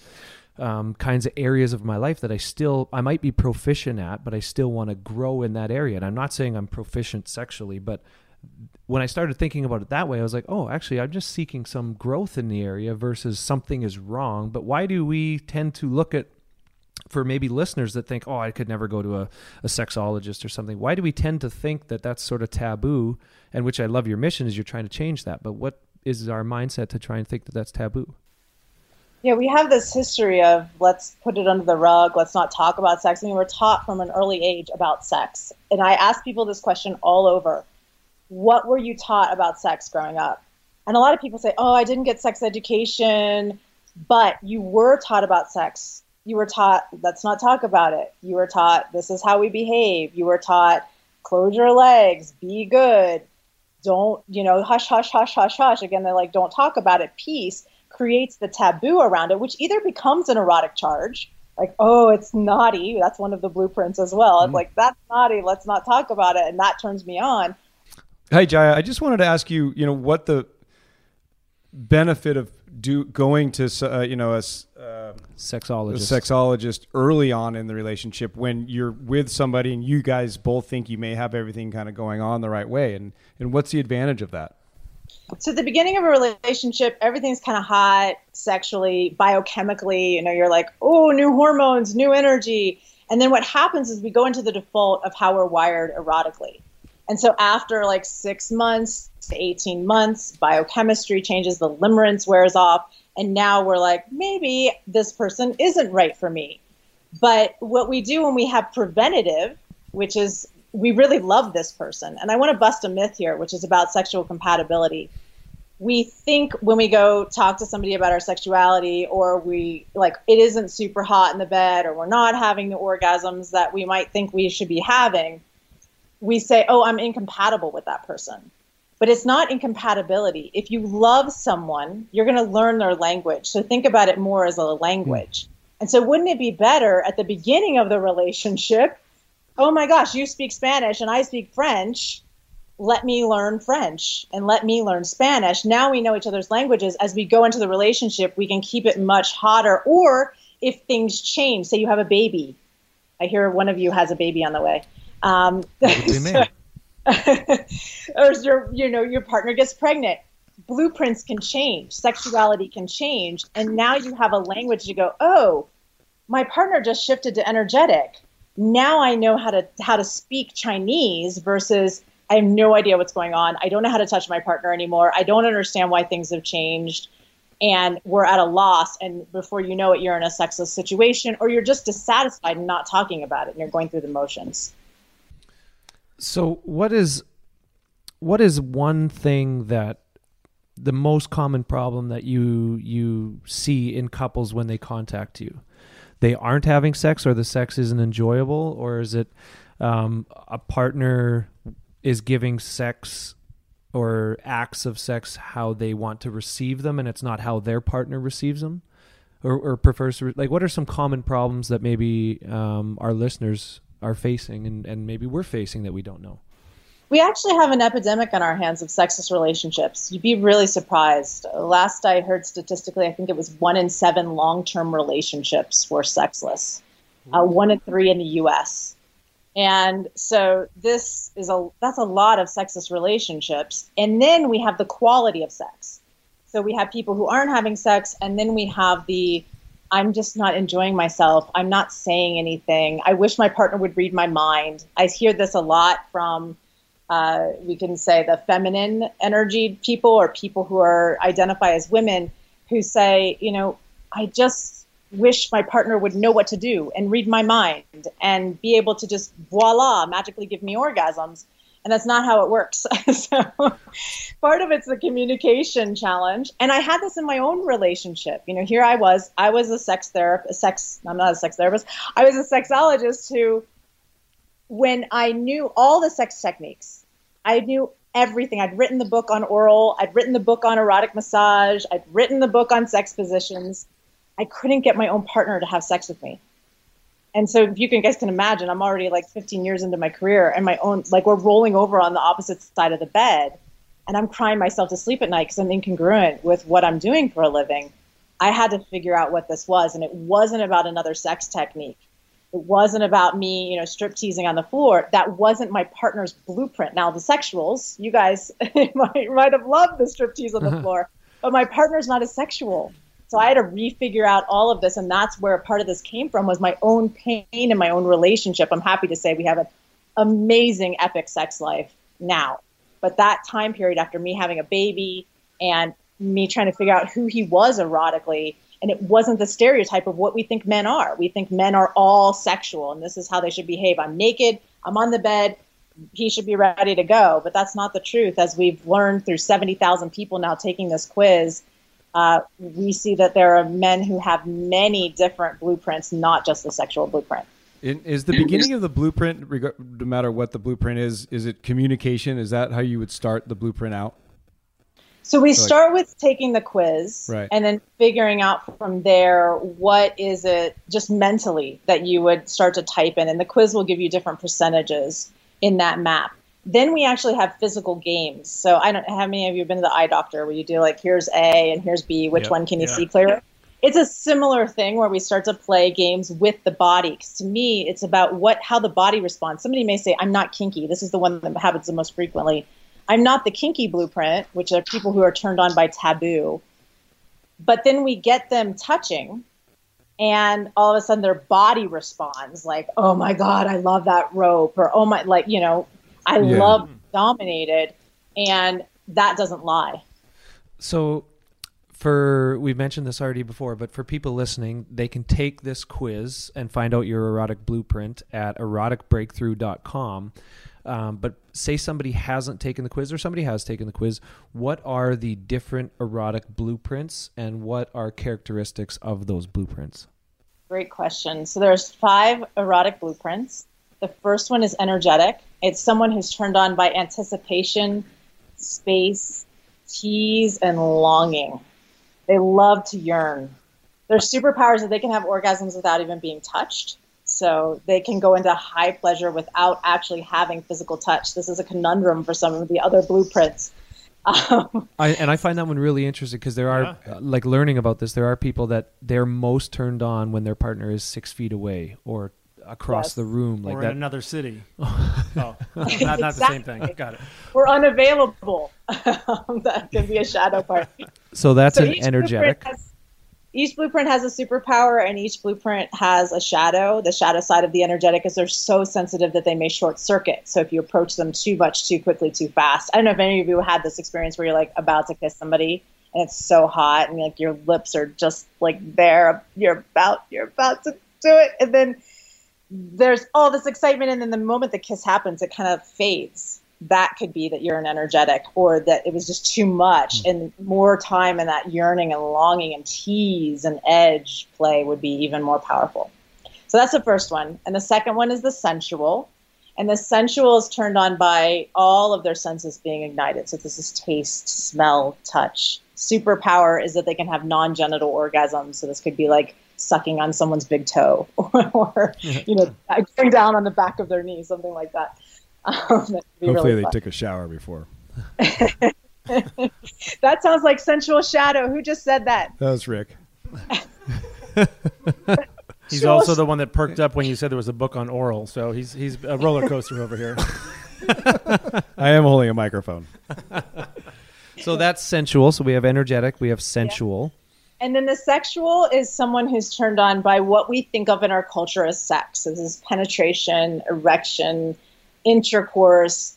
um, kinds of areas of my life that I still I might be proficient at, but I still want to grow in that area. And I'm not saying I'm proficient sexually, but when I started thinking about it that way, I was like, oh, actually, I'm just seeking some growth in the area versus something is wrong. But why do we tend to look at for maybe listeners that think, oh, I could never go to a, a sexologist or something. Why do we tend to think that that's sort of taboo? And which I love your mission is you're trying to change that. But what is our mindset to try and think that that's taboo? Yeah, we have this history of let's put it under the rug, let's not talk about sex. I mean, we're taught from an early age about sex. And I ask people this question all over What were you taught about sex growing up? And a lot of people say, Oh, I didn't get sex education, but you were taught about sex. You were taught, let's not talk about it. You were taught, this is how we behave. You were taught, close your legs, be good, don't, you know, hush, hush, hush, hush, hush. Again, they're like, don't talk about it. Peace creates the taboo around it, which either becomes an erotic charge, like, oh, it's naughty. That's one of the blueprints as well. It's mm. like, that's naughty. Let's not talk about it. And that turns me on. Hi, Jaiya. I just wanted to ask you, you know, what the benefit of do going to, uh, you know, a, s- uh, Sexologist. a sexologist early on in the relationship when you're with somebody and you guys both think you may have everything kind of going on the right way, and and what's the advantage of that? So at the beginning of a relationship, everything's kind of hot sexually, biochemically. You know, you're like, oh, new hormones, new energy. And then what happens is we go into the default of how we're wired erotically. And so after like six months to 18 months, biochemistry changes, the limerence wears off. And now we're like, maybe this person isn't right for me. But what we do when we have preventative, which is we really love this person, and I want to bust a myth here, which is about sexual compatibility. We think when we go talk to somebody about our sexuality, or we like it isn't super hot in the bed, or we're not having the orgasms that we might think we should be having, we say, Oh, I'm incompatible with that person. But it's not incompatibility. If you love someone, you're going to learn their language. So think about it more as a language. And so, wouldn't it be better at the beginning of the relationship? Oh my gosh, you speak Spanish and I speak French. Let me learn French and let me learn Spanish. Now we know each other's languages. As we go into the relationship, we can keep it much hotter. Or if things change, say you have a baby. I hear one of you has a baby on the way. Um, or your you know your partner gets pregnant. Blueprints can change. Sexuality can change. And now you have a language to go oh my partner just shifted to energetic. Now i know how to how to speak chinese versus i have no idea what's going on. I don't know how to touch my partner anymore. I don't understand why things have changed. And we're at a loss. And before you know it you're in a sexless situation or you're just dissatisfied and not talking about it and you're going through the motions So what is what is one thing that the most common problem that you you see in couples when they contact you? They aren't having sex, or the sex isn't enjoyable, or is it um, a partner is giving sex or acts of sex how they want to receive them, and it's not how their partner receives them, or, or prefers to. Re- like, what are some common problems that maybe um, our listeners are facing, and, and maybe we're facing that we don't know? We actually have an epidemic on our hands of sexist relationships. You'd be really surprised. Last I heard statistically, I think it was one in seven long term relationships were sexless, uh, one in three in the US. And so this is a that's a lot of sexist relationships. And then we have the quality of sex. So we have people who aren't having sex, and then we have the I'm just not enjoying myself. I'm not saying anything. I wish my partner would read my mind. I hear this a lot from uh, we can say the feminine energy people or people who are identify as women who say, you know, I just wish my partner would know what to do and read my mind and be able to just voila magically give me orgasms and that's not how it works so part of it's the communication challenge and i had this in my own relationship you know here i was i was a sex therapist sex i'm not a sex therapist i was a sexologist who when I knew all the sex techniques, I knew everything. I'd written the book on oral, I'd written the book on erotic massage, I'd written the book on sex positions. I couldn't get my own partner to have sex with me. And so if you can guys can imagine, I'm already like 15 years into my career and my own like we're rolling over on the opposite side of the bed and I'm crying myself to sleep at night because I'm incongruent with what I'm doing for a living. I had to figure out what this was and it wasn't about another sex technique it wasn't about me, you know, strip teasing on the floor. That wasn't my partner's blueprint. Now, the sexuals, you guys might, might have loved the strip tease on the floor, but my partner's not a sexual. So I had to refigure out all of this, and that's where part of this came from was my own pain and my own relationship. I'm happy to say we have an amazing, epic sex life now. But that time period after me having a baby and me trying to figure out who he was erotically and it wasn't the stereotype of what we think men are. We think men are all sexual and this is how they should behave. I'm naked, I'm on the bed, he should be ready to go. But that's not the truth. As we've learned through 70,000 people now taking this quiz, uh, we see that there are men who have many different blueprints, not just the sexual blueprint. Is the beginning of the blueprint, no matter what the blueprint is, is it communication? Is that how you would start the blueprint out? So we start with taking the quiz Right. and then figuring out from there what is it just mentally that you would start to type in. And the quiz will give you different percentages in that map. Then we actually have physical games. So I don't how many of you have been to the eye doctor where you do like here's A and here's B, which Yep. one can you Yeah. see clearer? It's a similar thing where we start to play games with the body. Because to me, it's about what how the body responds. Somebody may say, "I'm not kinky." This is the one that happens the most frequently. I'm not the kinky blueprint, which are people who are turned on by taboo. But then we get them touching, and all of a sudden their body responds like, "Oh my god, I love that rope," or "Oh my, like you know, I Yeah. love dominated," and that doesn't lie. So, for we've mentioned this already before, but for people listening, they can take this quiz and find out your erotic blueprint at eroticbreakthrough.com. Um, but say somebody hasn't taken the quiz or somebody has taken the quiz, what are the different erotic blueprints and what are characteristics of those blueprints? Great question. So there's five erotic blueprints. The first one is energetic. It's someone who's turned on by anticipation, space, tease, and longing. They love to yearn. Their superpowers that they can have orgasms without even being touched. So they can go into high pleasure without actually having physical touch. This is a conundrum for some of the other blueprints. Um, I, and I find that one really interesting because there are, uh, like, learning about this, there are people that they're most turned on when their partner is six feet away or across Yes. the room, like or that. in another city. oh, not, not the same thing. Got it. We're unavailable. that can be a shadow part. So that's an each blueprint energetic. has- each blueprint has a superpower, and each blueprint has a shadow. The shadow side of the energetic is they're so sensitive that they may short circuit. So if you approach them too much, too quickly, too fast. I don't know if any of you had this experience where you're like about to kiss somebody and it's so hot and like your lips are just like there. You're about you're about to do it, and then there's all this excitement, and then the moment the kiss happens, it kind of fades that could be that you're an energetic or that it was just too much mm. and more time in that yearning and longing and tease and edge play would be even more powerful. So that's the first one. And the second one is the sensual. And the sensual is turned on by all of their senses being ignited. So this is taste, smell, touch. Superpower is that they can have non-genital orgasms. So this could be like sucking on someone's big toe or, you know, going down on the back of their knee, something like that. Um, that would be Hopefully really they fun. took a shower before. that sounds like sensual shadow. Who just said that? That was Rick. He's Sure. also the one that perked up when you said there was a book on oral. So he's he's a roller coaster over here. I am holding a microphone. So that's sensual. So we have energetic, we have sensual. And then the sexual is someone who's turned on by what we think of in our culture as sex. So this is penetration, erection, intercourse.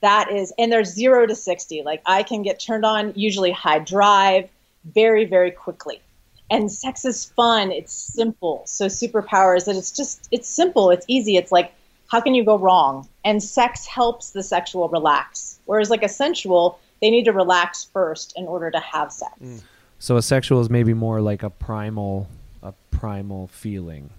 That is, and there's zero to 60. Like I can get turned on, usually high drive, very, very quickly. And sex is fun. It's simple. So superpower is that it's just, it's simple. It's easy. It's like, how can you go wrong? And sex helps the sexual relax. Whereas like a sensual, they need to relax first in order to have sex. Mm. So a sexual is maybe more like a primal a primal feeling.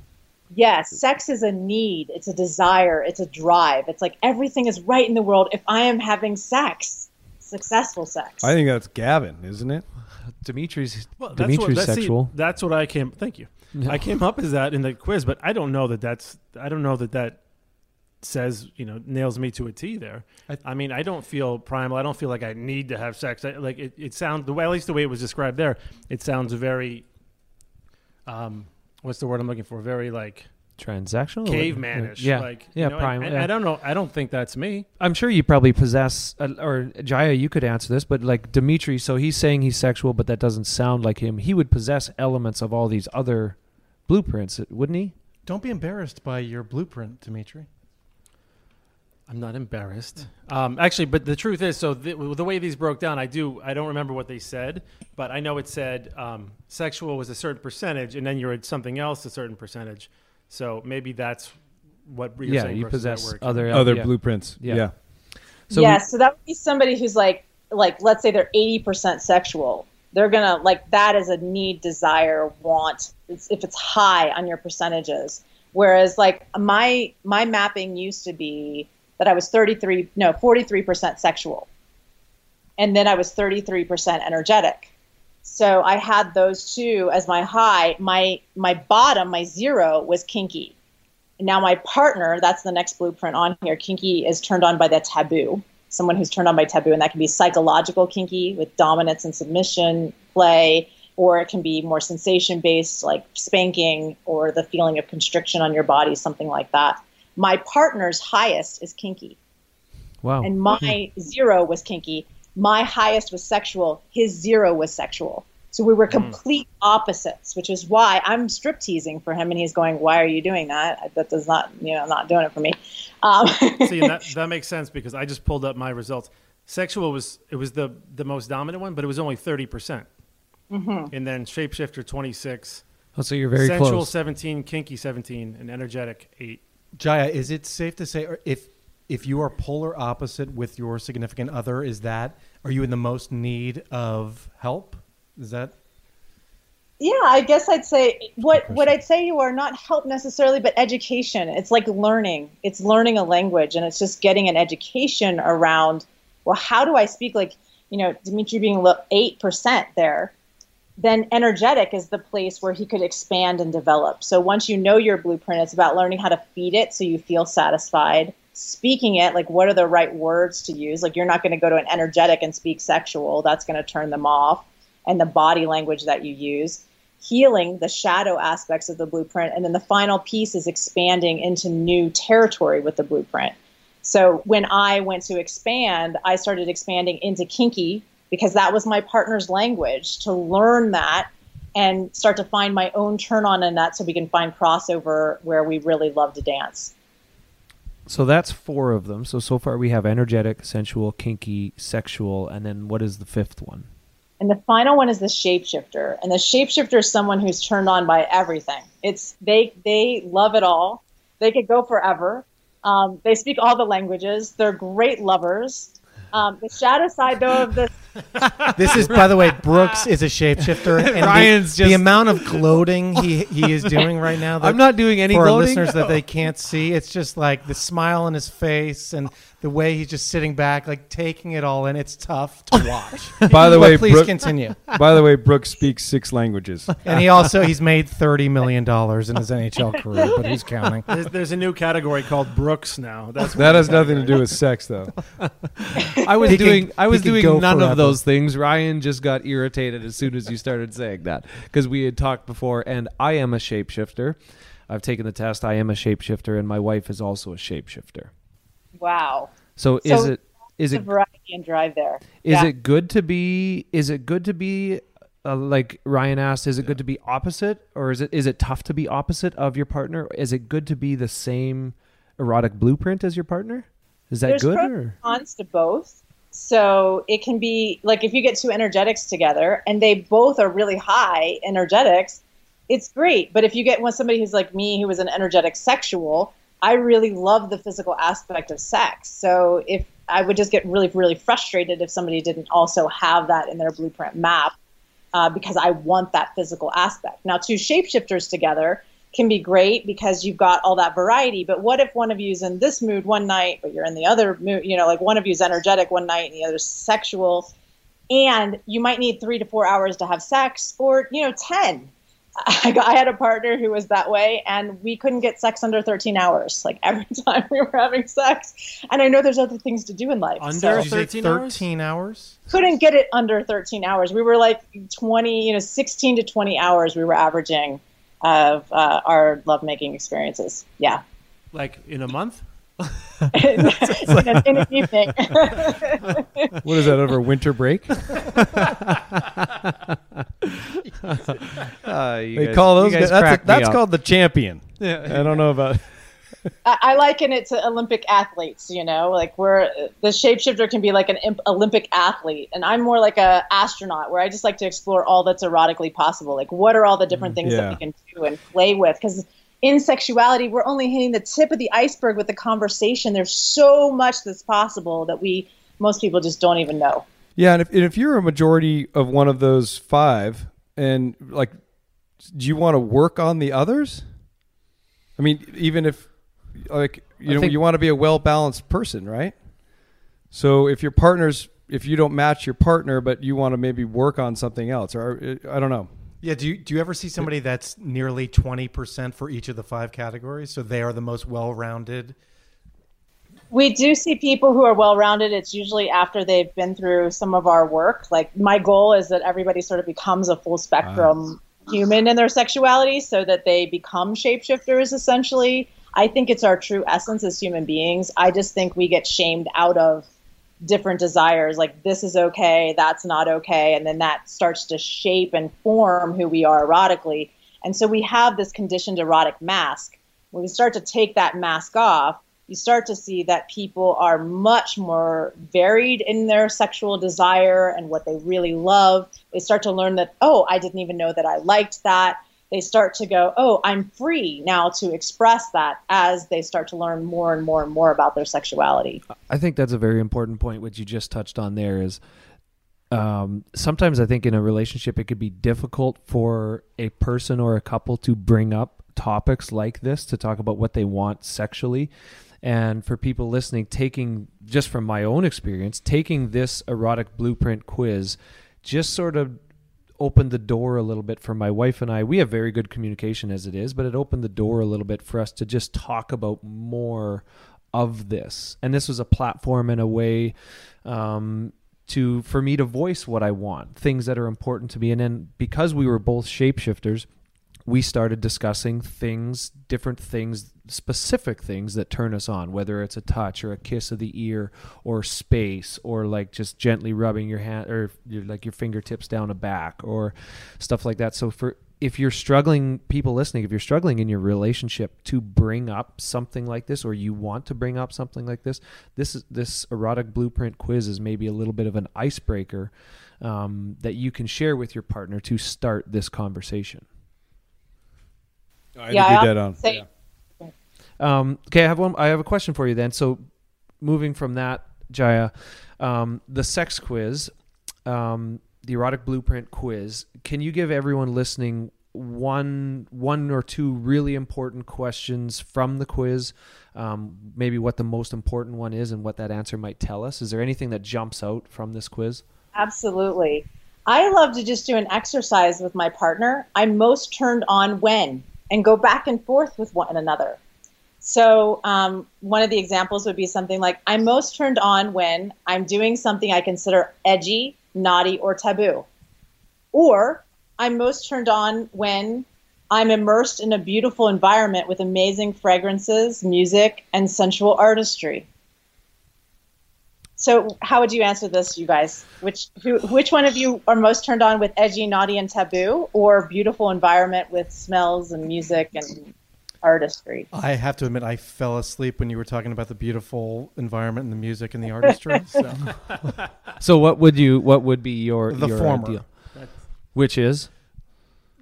Yes, sex is a need. It's a desire. It's a drive. It's like everything is right in the world if I am having sex, successful sex. I think that's Gavin, isn't it? Dimitri's Well, that's Dimitri's that's, see, that's what I came. Thank you. I came up as that in the quiz, but I don't know that that's. I don't know that that says you know nails me to a T. There. I, mean, I don't feel primal. I don't feel like I need to have sex. I, like it, it sounds the way, at least the way it was described there. It sounds very. Um, what's the word I'm looking for? Very like Transactional? cavemanish. Yeah. like yeah, you know, primal. and- yeah. I don't know. I don't think that's me. I'm sure you probably possess, uh, or Jaiya, you could answer this, but like Dimitri, so he's saying he's sexual, but that doesn't sound like him. He would possess elements of all these other blueprints, wouldn't he? Don't be embarrassed by your blueprint, Dimitri. I'm not embarrassed. Um, actually, but the truth is, so the, the way these broke down, I do. I don't remember what they said, but I know it said um, sexual was a certain percentage, and then you're at something else a certain percentage. So maybe that's what you're Yeah, saying. you possess word. other- Other yeah. blueprints. Yeah. Yeah. So yeah, we- so that would be somebody who's like, like let's say they're eighty percent sexual. They're gonna like that is a need, desire, want. It's, if it's high on your percentages, whereas like my my mapping used to be that I was thirty three, no forty three percent sexual, and then I was thirty three percent energetic. So I had those two as my high. My my bottom, my zero was kinky. Now my partner, that's the next blueprint on here. Kinky is turned on by the taboo. Someone who's turned on by taboo, and that can be psychological kinky with dominance and submission play, or it can be more sensation based, like spanking or the feeling of constriction on your body, something like that. My partner's highest is kinky, Wow. and my zero was kinky. My highest was sexual. His zero was sexual. So we were complete opposites, which is why I'm strip teasing for him, and he's going, "Why are you doing that? That does not, you know, I'm not doing it for me." Um, See, and that, that makes sense because I just pulled up my results. Sexual was it was the the most dominant one, but it was only thirty percent. Mhm. And then shapeshifter twenty six. Oh, so you're very sensual close. seventeen, kinky seventeen, and energetic eight. Jaiya, is it safe to say if if you are polar opposite with your significant other, is that are you in the most need of help? Is that Yeah, I guess I'd say what what I'd say you are not help necessarily, but education. It's like learning. It's learning a language, and it's just getting an education around. Well, how do I speak? Like you know, Dimitri being eight percent there, then energetic is the place where he could expand and develop. So once you know your blueprint, it's about learning how to feed it so you feel satisfied. Speaking it, like what are the right words to use? Like you're not going to go to an energetic and speak sexual. That's going to turn them off. And the body language that you use. Healing the shadow aspects of the blueprint. And then the final piece is expanding into new territory with the blueprint. So when I went to expand, I started expanding into kinky because that was my partner's language to learn that and start to find my own turn on in that so we can find crossover where we really love to dance. So that's four of them. So so far we have energetic, sensual, kinky, sexual, and then what is the fifth one? And the final one is the shapeshifter. And the shapeshifter is someone who's turned on by everything. It's they they love it all. They could go forever. Um, they speak all the languages. They're great lovers. Um, the shadow side, though, of this This is, by the way, Brooks is a shapeshifter. And the- Ryan's the, just- amount of gloating he he is doing right now. That I'm not doing any for our gloating. listeners that they can't see. It's just like the smile on his face and the way he's just sitting back, like taking it all in. It's tough to watch. By the But way, please Brooke- continue. By the way, Brooks speaks six languages. And he also he's made thirty million dollars in his NHL career, but who's counting? There's, there's a new category called Brooks now. That's That has nothing to do with sex, though. I was He could- doing I was doing none forever. of those things. Ryan just got irritated as soon as you started saying that because we had talked before and I am a shapeshifter. I've taken the test. I am a shapeshifter and my wife is also a shapeshifter. Wow. So, is So it is it variety and drive there. is Yeah. it good to be is it good to be uh, like Ryan asked is it good to be opposite or is it is it tough to be opposite of your partner? Is it good to be the same erotic blueprint as your partner? Is that There's good pros or cons to both. So it can be like if you get two energetics together and they both are really high energetics, it's great. But if you get one somebody who's like me, who was an energetic sexual, I really love the physical aspect of sex. So if I would just get really, really frustrated if somebody didn't also have that in their blueprint map uh, because I want that physical aspect. Now, two shapeshifters together can be great because you've got all that variety. But what if one of you's in this mood one night, but you're in the other mood? You know, like one of you's energetic one night and the other's sexual, and you might need three to four hours to have sex, or you know, ten. I, got, I had a partner who was that way, and we couldn't get sex under 13 hours. Like every time we were having sex, and I know there's other things to do in life. Under so- Did you say 13 hours? Thirteen hours. couldn't get it under 13 hours. We were like 20, you know, 16 to 20 hours we were averaging of uh, our lovemaking experiences. Yeah. like in a month. in, a, in an evening. What is that over winter break? Uh, you They guys- call you those guys guys. That's, a, that's called the champion. Yeah. I don't know about. I, I liken it to Olympic athletes, you know, like where the shapeshifter can be like an imp- Olympic athlete. And I'm more like a astronaut where I just like to explore all that's erotically possible. Like what are all the different things Yeah. that we can do and play with? Because in sexuality, we're only hitting the tip of the iceberg with the conversation. There's so much that's possible that we, most people just don't even know. Yeah, and if, and if you're a majority of one of those five, and like, do you want to work on the others? I mean, even if, like, you I know, you want to be a well balanced person, right? So if your partner's, if you don't match your partner, but you want to maybe work on something else, or I don't know. Yeah. Do you do you ever see somebody that's nearly twenty percent for each of the five categories? So they are the most well-rounded. We do see people who are well rounded. It's usually after they've been through some of our work. Like, my goal is that everybody sort of becomes a full ah. spectrum human in their sexuality so that they become shapeshifters, essentially. I think it's our true essence as human beings. I just think we get shamed out of different desires like this is okay that's not okay and then that starts to shape and form who we are erotically and so we have this conditioned erotic mask when we start to take that mask off you start to see that people are much more varied in their sexual desire and what they really love they start to learn that oh i didn't even know that i liked that they start to go oh i'm free now to express that as they start to learn more and more and more about their sexuality I think that's a very important point, which you just touched on there is um, sometimes I think in a relationship, it could be difficult for a person or a couple to bring up topics like this to talk about what they want sexually. And for people listening, taking just from my own experience, taking this erotic blueprint quiz just sort of opened the door a little bit for my wife and I. We have very good communication as it is, but it opened the door a little bit for us to just talk about more of this. And this was a platform in a way um, to for me to voice what I want, things that are important to me. And then because we were both shapeshifters, we started discussing things, different things, specific things that turn us on, whether it's a touch or a kiss of the ear or space or like just gently rubbing your hand or your, like your fingertips down a back or stuff like that. So for if you're struggling, people listening, if you're struggling in your relationship to bring up something like this or you want to bring up something like this, this is this erotic blueprint quiz is maybe a little bit of an icebreaker um, that you can share with your partner to start this conversation. I Yeah, think I you're dead on. often say- Um, okay, I have one. I have a question for you then. So, moving from that, Jaiya, um, the sex quiz, um, the erotic blueprint quiz. Can you give everyone listening one one or two really important questions from the quiz? Um, maybe what the most important one is and what that answer might tell us. Is there anything that jumps out from this quiz? Absolutely. I love to just do an exercise with my partner. I'm most turned on when and go back and forth with one another. So, um, one of the examples would be something like I'm most turned on when I'm doing something I consider edgy, naughty, or taboo. Or I'm most turned on when I'm immersed in a beautiful environment with amazing fragrances, music, and sensual artistry. So, how would you answer this, you guys? Which who, which one of you are most turned on with edgy, naughty, and taboo, or beautiful environment with smells and music and artistry? I have to admit, I fell asleep when you were talking about the beautiful environment and the music and the artistry. So. So, what would you? What would be your The your former. ideal? Which is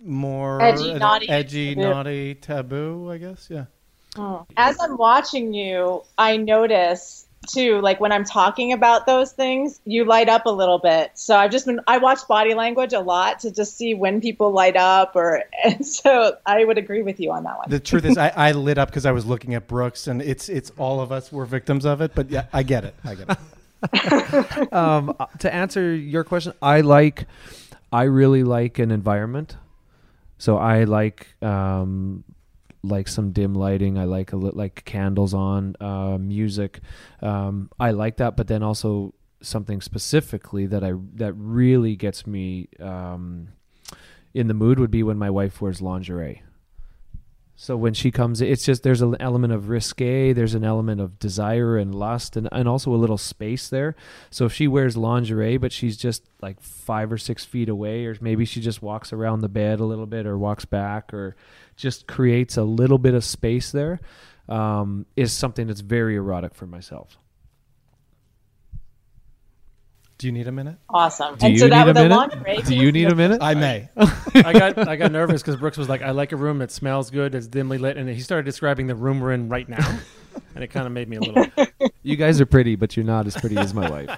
More Edgy, naughty, edgy, taboo. naughty, taboo. I guess. Yeah. Oh. As I'm watching you, I notice too, like when I'm talking about those things, you light up a little bit. So I've just been, I watch body language a lot to just see when people light up, or, and so I would agree with you on that one. The truth is, I, I lit up because I was looking at Brooks, and it's it's all of us were victims of it. But yeah, I get it. I get it. um, uh, to answer your question, I like, I really like an environment. So I like, um, like some dim lighting. I like a li- like candles on, uh, music. Um, I like that, but then also something specifically that I that really gets me um, in the mood would be when my wife wears lingerie. So when she comes, it's just there's an element of risque, there's an element of desire and lust, and, and also a little space there. So if she wears lingerie, but she's just like five or six feet away, or maybe she just walks around the bed a little bit, or walks back, or just creates a little bit of space there, um, is something that's very erotic for myself. Do you need a minute? Awesome. Do and you so that need a the minute? lingerie. Do you need a minute? I may. I got I got nervous because Brooks was like, "I like a room that smells good, it's dimly lit," and he started describing the room we're in right now, and it kind of made me a little. You guys are pretty, but you're not as pretty as my wife.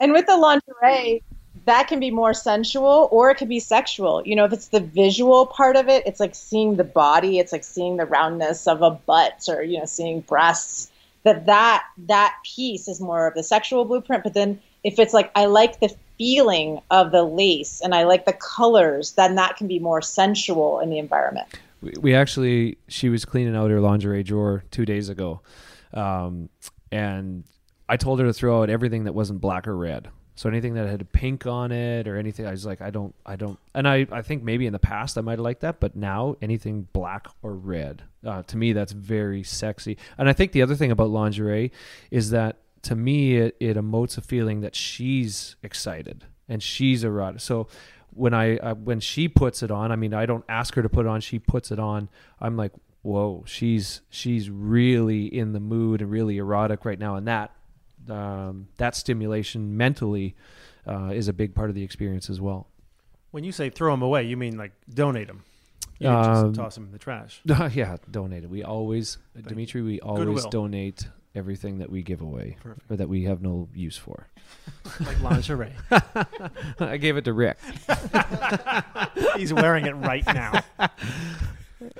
And with the lingerie, that can be more sensual or it could be sexual. You know, if it's the visual part of it, it's like seeing the body, it's like seeing the roundness of a butt or, you know, seeing breasts. That that that piece is more of the sexual blueprint. But then if it's like I like the feeling of the lace and I like the colors, then that can be more sensual in the environment. we, actually she was cleaning out her lingerie drawer two days ago um, and i told her to throw out everything that wasn't black or red so anything that had pink on it or anything i was like i don't i don't and i, I think maybe in the past i might have liked that but now anything black or red uh, to me that's very sexy. And i think the other thing about lingerie is that to me it, it emotes a feeling that she's excited and she's erotic so when I uh, when she puts it on, I mean, I don't ask her to put it on; she puts it on. I'm like, whoa, she's she's really in the mood and really erotic right now, and that um, that stimulation mentally uh, is a big part of the experience as well. When you say throw them away, you mean like donate them? You Um, just toss them in the trash. yeah, donate it. We always, Dimitri, we always Goodwill. donate everything that we give away or that we have no use for. Like lingerie. I gave it to Rick. He's wearing it right now.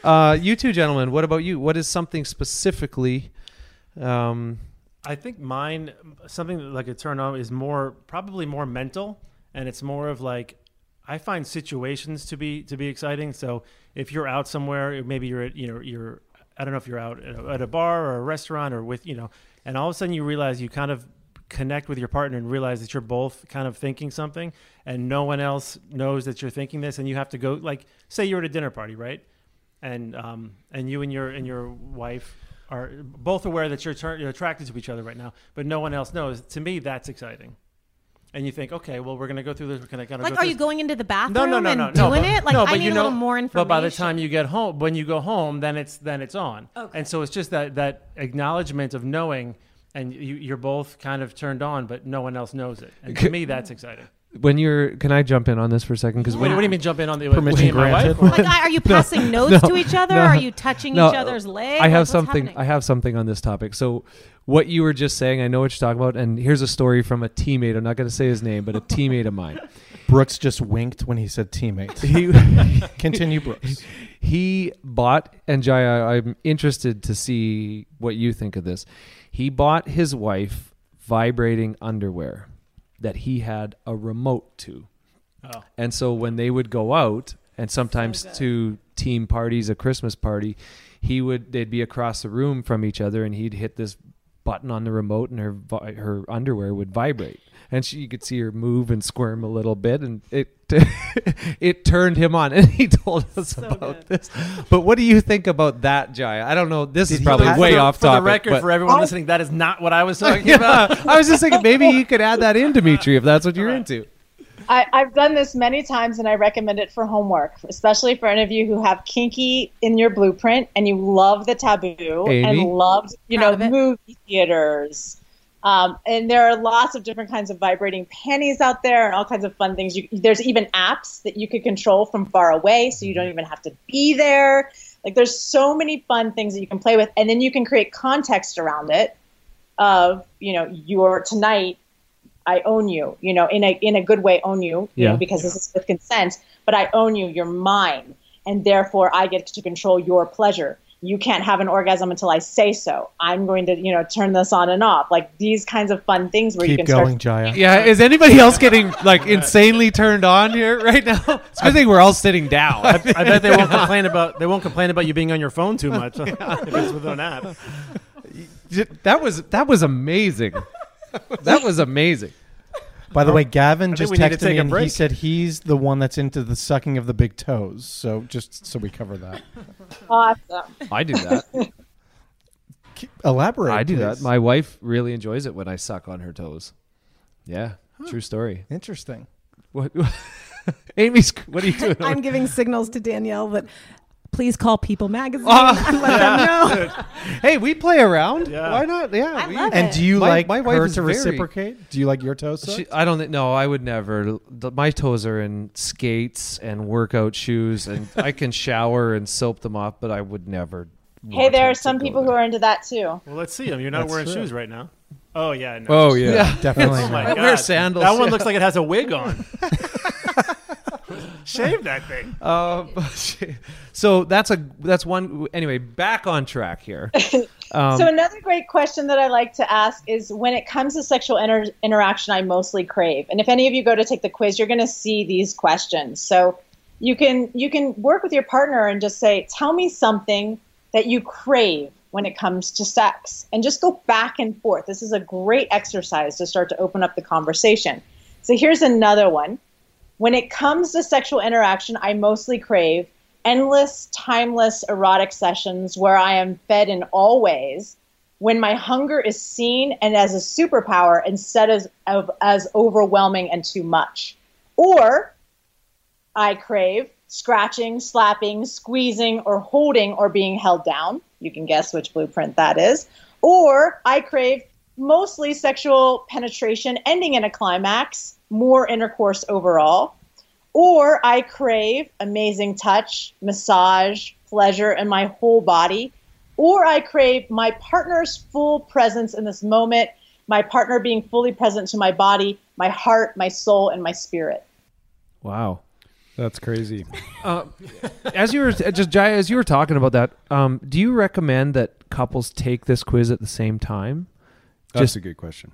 Uh, you two gentlemen, what about you? What is something specifically? Um, I think mine, something that, like a turn on, is more probably more mental, and it's more of like I find situations to be to be exciting. So if you're out somewhere, maybe you're at you know you're I don't know if you're out at a, at a bar or a restaurant or with you know, and all of a sudden you realize you kind of connect with your partner and realize that you're both kind of thinking something and no one else knows that you're thinking this and you have to go like say you're at a dinner party right and um and you and your and your wife are both aware that you're, tur- you're attracted to each other right now but no one else knows to me that's exciting and you think okay well we're going to go through this we're going to Like, go are through you going into the bathroom no, no, no, and no, doing but- it? Like, no, I need you a little more information. But by the time you get home, when you go home, then it's then it's on. Okay. And so it's just that that acknowledgement of knowing, and you, you're both kind of turned on, but no one else knows it. And to me, that's exciting. When you're, can I jump in on this for a second? Because What, what do you mean jump in on the Permission me granted. wife? Like, are you passing notes No, to each other? no, are you touching no, each other's legs? I Like, have what's something. happening? I have something on this topic. So, what you were just saying, I know what you're talking about, and here's a story from a teammate. I'm not going to say his name, but a teammate of mine. Brooks just winked when he said teammate. He Continue, Brooks. he bought, and Jaiya, I'm interested to see what you think of this. He bought his wife vibrating underwear that he had a remote to. Oh. And so when they would go out, and sometimes to team parties, a Christmas party, he would they'd be across the room from each other, and he'd hit this button on the remote, and her her underwear would vibrate, and she you could see her move and squirm a little bit, and it it turned him on, and he told us about this. But what do you think about that, Jaiya? I don't know. This is probably way for the, off for topic. the record, but- for everyone oh. listening, that is not what I was talking Yeah, about. I was just thinking maybe you could add that in, Dimitri, if that's what you're into. I, I've done this many times and I recommend it for homework, especially for any of you who have kinky in your blueprint and you love the taboo Amy? and loved, you Proud know, movie theaters. Um, and there are lots of different kinds of vibrating panties out there and all kinds of fun things. You, there's even apps that you could control from far away, so you don't even have to be there. Like there's so many fun things that you can play with, and then you can create context around it. Of you know, your tonight I own you, you know, in a in a good way, own you, you Yeah. know, because this is with consent. But I own you, you're mine, and therefore I get to control your pleasure. You can't have an orgasm until I say so. I'm going to, you know, turn this on and off, like these kinds of fun things where you Keep can going, start. Jaiya. Yeah, is anybody else getting like insanely turned on here right now? It's a good thing we're all sitting down. I bet they won't complain about they won't complain about you being on your phone too much if it's with an app. that was that was amazing. That was amazing. By the way, Gavin I think just we need to texted take me a and he break. said he's the one that's into the sucking of the big toes. So just so we cover that. Awesome. I do that. Elaborate. I do please. that. My wife really enjoys it when I suck on her toes. Yeah, true story. Interesting. What? Amy's, what are you doing? I'm giving signals to Danielle that please call People Magazine and let them know. hey, we play around. Yeah. Why not? Yeah. I we- love And it. do you My- like my wife her is to very- reciprocate? Do you like your toes? She, I don't think. No, I would never. My toes are in skates and workout shoes, and I can shower and soap them off, but I would never. Hey, there are some go people who are into that too. Well, let's see them. You're not That's wearing true. shoes right now. Oh yeah. No. Oh yeah. Definitely. Oh my not. god. Wear sandals, That one yeah. looks like it has a wig on. Shave that thing. Um, so that's a that's one. Anyway, back on track here. Um, so another great question that I like to ask is when it comes to sexual inter- interaction, I mostly crave. And if any of you go to take the quiz, you're going to see these questions. So you can you can work with your partner and just say, "Tell me something that you crave when it comes to sex," and just go back and forth. This is a great exercise to start to open up the conversation. So here's another one. When it comes to sexual interaction, I mostly crave endless, timeless erotic sessions where I am fed in all ways, when my hunger is seen and as a superpower instead of, of as overwhelming and too much. Or I crave scratching, slapping, squeezing, or holding or being held down. You can guess which blueprint that is. Or I crave mostly sexual penetration ending in a climax, more intercourse overall. Or I crave amazing touch, massage, pleasure in my whole body. Or I crave my partner's full presence in this moment, my partner being fully present to my body, my heart, my soul, and my spirit. wow. That's crazy. Uh, as you were just Jaiya, as you were talking about that, um, do you recommend that couples take this quiz at the same time? That's Just- a good question.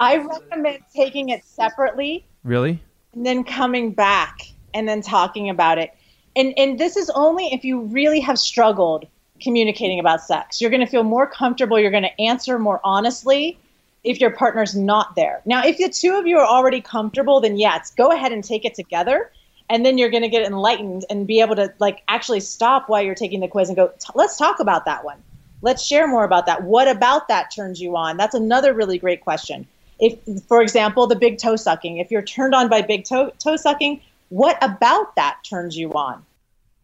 I recommend taking it separately Really? and then coming back and then talking about it. And and this is only if you really have struggled communicating about sex. You're going to feel more comfortable, you're going to answer more honestly if your partner's not there. Now, if the two of you are already comfortable, then yes, go ahead and take it together. And then you're going to get enlightened and be able to like actually stop while you're taking the quiz and go, let's talk about that one. Let's share more about that. What about that turns you on? That's another really great question. If, for example, the big toe sucking, if you're turned on by big toe, toe sucking, what about that turns you on?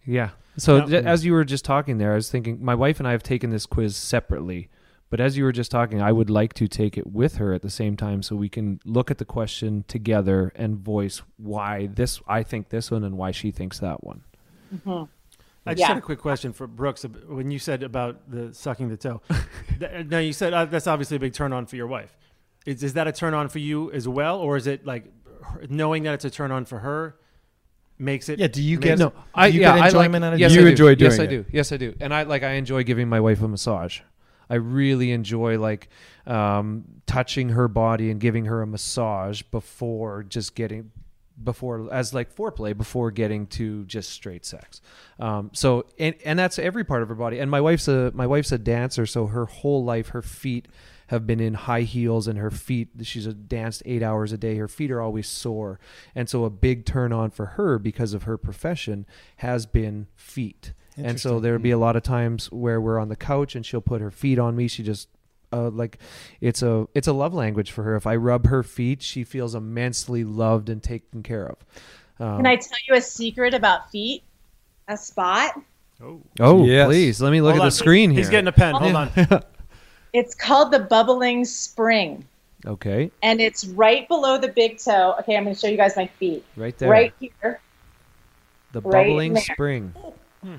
Yeah. So No. j- as you were just talking there, I was thinking my wife and I have taken this quiz separately, But as you were just talking, I would like to take it with her at the same time so we can look at the question together and voice why this I think this one and why she thinks that one. Mhm. I just Yeah. had a quick question for Brooks when you said about the sucking the toe. Th- now you said uh, that's obviously a big turn on for your wife. Is is that a turn on for you as well, or is it like knowing that it's a turn on for her makes it? Yeah, do you makes get- it- No, I you yeah, get I like, out of yes, it? I You do. enjoy Yes, doing I it. do. Yes, I do. And I like I enjoy giving my wife a massage. I really enjoy like um, touching her body and giving her a massage before just getting before as like foreplay before getting to just straight sex. Um, so and and that's every part of her body. And my wife's a my wife's a dancer, so her whole life her feet have been in high heels and her feet she's a danced eight hours a day. Her feet are always sore. And so a big turn on for her because of her profession has been feet. And so there would be a lot of times where we're on the couch and she'll put her feet on me. She just uh, like it's a it's a love language for her if i rub her feet she feels immensely loved and taken care of um, Can I tell you a secret about feet? A spot. oh oh Yes. please let me look Hold at on. the screen here He's getting a pen. Hold on. It's called the bubbling spring, okay and it's right below the big toe. Okay, I'm going to show you guys my feet. right there Right here. the right bubbling there. spring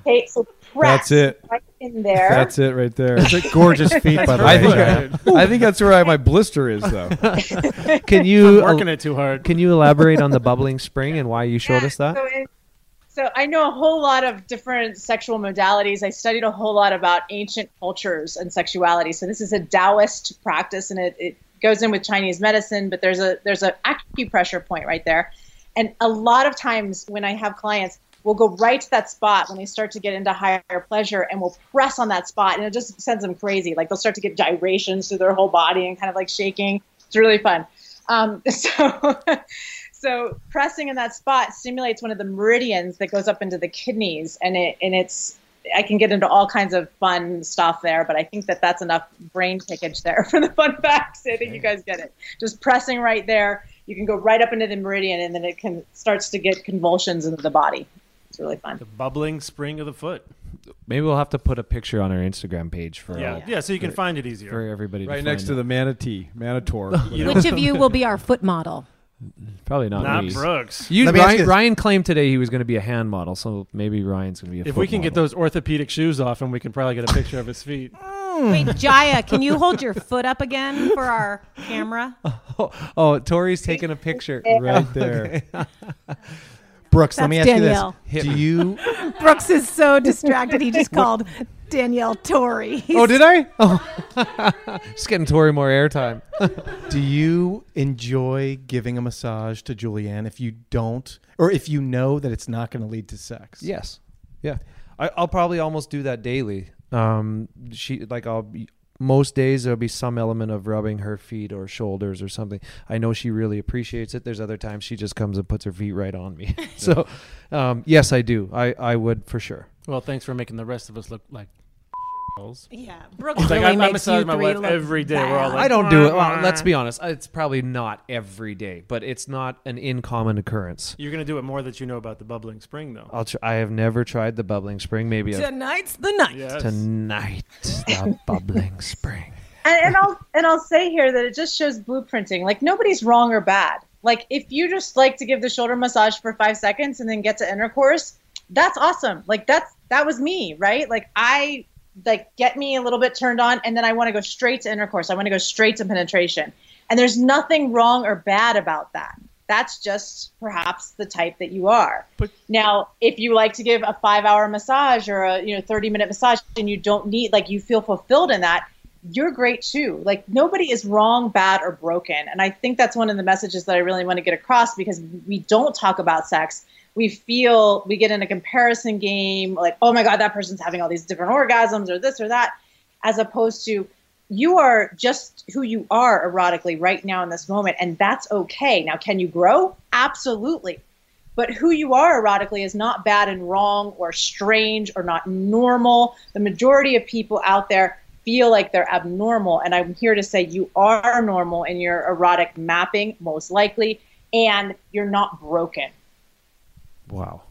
Okay, so press That's it. right in there. That's it right there. It's a Gorgeous feet, by the I way. think I, I think that's where I, my blister is though. can you I'm working it too hard. can you elaborate on the bubbling spring and why you showed Yeah, us that So, it- so I know a whole lot of different sexual modalities. I studied a whole lot about ancient cultures and sexuality. So this is a Taoist practice, and it, it goes in with Chinese medicine. But there's a there's a acupressure point right there, and a lot of times when I have clients, we'll go right to that spot when they start to get into higher pleasure, and we'll press on that spot, and it just sends them crazy. Like they'll start to get gyrations through their whole body and kind of like shaking. It's really fun. Um, so. So pressing in that spot stimulates one of the meridians that goes up into the kidneys, and it and it's I can get into all kinds of fun stuff there, but I think that that's enough brain pickage there for the fun facts. I think you guys get it. Just pressing right there, you can go right up into the meridian, and then it can starts to get convulsions into the body. It's really fun. The bubbling spring of the foot. maybe we'll have to put a picture on our instagram page for Yeah, uh, yeah. So you can for- find it easier. for everybody right to next find to it. the manatee, manator. Which of you will be our foot model? probably not, Not me. Brooks. You, Let me ask Ryan, you. Ryan claimed today he was going to be a hand model, so maybe Ryan's going to be a If foot we can get those orthopedic shoes off, and we can probably get a picture of his feet. Wait, Jaiya, can you hold your foot up again for our camera? Oh, oh, Tori's taking a picture right there. Brooks, let me ask Danielle. you this: Do you Brooks is so distracted. He just called Danielle Tori. oh, did I? Oh, just getting Tori more airtime. do you enjoy giving a massage to Julianne if you don't, or if you know that it's not going to lead to sex? Yes. Yeah. I, I'll probably almost do that daily. Um, she like I'll be most days there'll be some element of rubbing her feet or shoulders or something. I know she really appreciates it. There's other times she just comes and puts her feet right on me. so, um, yes, I do. I I would for sure. Well, thanks for making the rest of us look like. Yeah, Brooks Like, really I- I makes massage you my three wife look every day. We're all bad. like, I don't do it. Well, let's be honest. It's probably not every day, but it's not an uncommon occurrence. You're gonna do it more that you know about the bubbling spring, though. I'll. Tr- I have never tried the bubbling spring. Maybe I've- Tonight's the night. Yes. tonight the bubbling spring. and, and I'll and I'll say here that it just shows blueprinting. Like nobody's wrong or bad. Like if you just like to give the shoulder massage for five seconds and then get to intercourse, that's awesome. Like that's that was me, right? Like I like get me a little bit turned on and then I want to go straight to intercourse. I want to go straight to penetration. And there's nothing wrong or bad about that. That's just perhaps the type that you are. But- now, if you like to give a five hour massage or a you know 30 minute massage and you don't need like you feel fulfilled in that, you're great too. Like nobody is wrong, bad, or broken. And I think that's one of the messages that I really want to get across because we don't talk about sex. We feel we get in a comparison game, like, oh my God, that person's having all these different orgasms or this or that, as opposed to you are just who you are erotically right now in this moment. And that's okay. Now, can you grow? Absolutely. But who you are erotically is not bad and wrong or strange or not normal. The majority of people out there feel like they're abnormal. And I'm here to say you are normal in your erotic mapping, most likely, and you're not broken. Wow.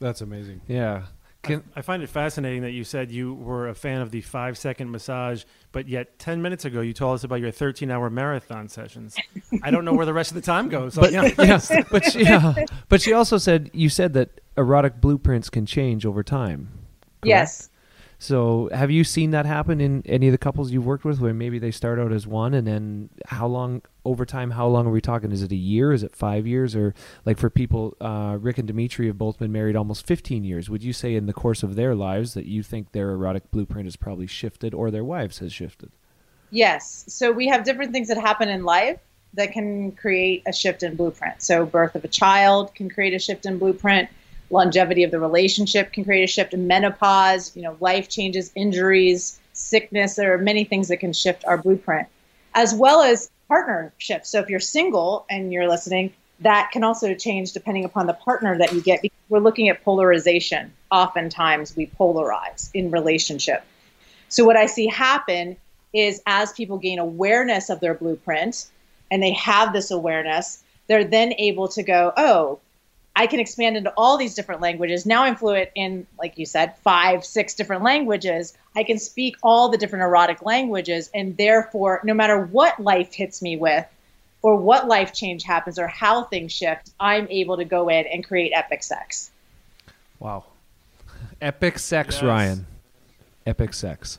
That's amazing. Yeah. Can- I find it fascinating that you said you were a fan of the five second massage, but yet 10 minutes ago you told us about your 13 hour marathon sessions. I don't know where the rest of the time goes. So, But yeah. yeah, but she, yeah, but she also said you said that erotic blueprints can change over time. correct? Yes. So, have you seen that happen in any of the couples you've worked with, where maybe they start out as one, and then how long over time? How long are we talking? Is it a year? Is it five years? Or like for people, uh, Rick and Dimitri have both been married almost fifteen years. Would you say in the course of their lives that you think their erotic blueprint has probably shifted, or their wives has shifted? Yes. So we have different things that happen in life that can create a shift in blueprint. So birth of a child can create a shift in blueprint. Longevity of the relationship can create a shift menopause. You know, life changes, injuries, sickness. There are many things that can shift our blueprint, as well as partner shifts. So if you're single and you're listening, that can also change depending upon the partner that you get. We're looking at polarization. Oftentimes we polarize in relationship. So what I see happen is as people gain awareness of their blueprint and they have this awareness, they're then able to go, oh, I can expand into all these different languages. Now I'm fluent in, like you said, five, six different languages. I can speak all the different erotic languages. And therefore, no matter what life hits me with, or what life change happens, or how things shift, I'm able to go in and create epic sex. Wow, epic sex, Yes. Ryan. Epic sex.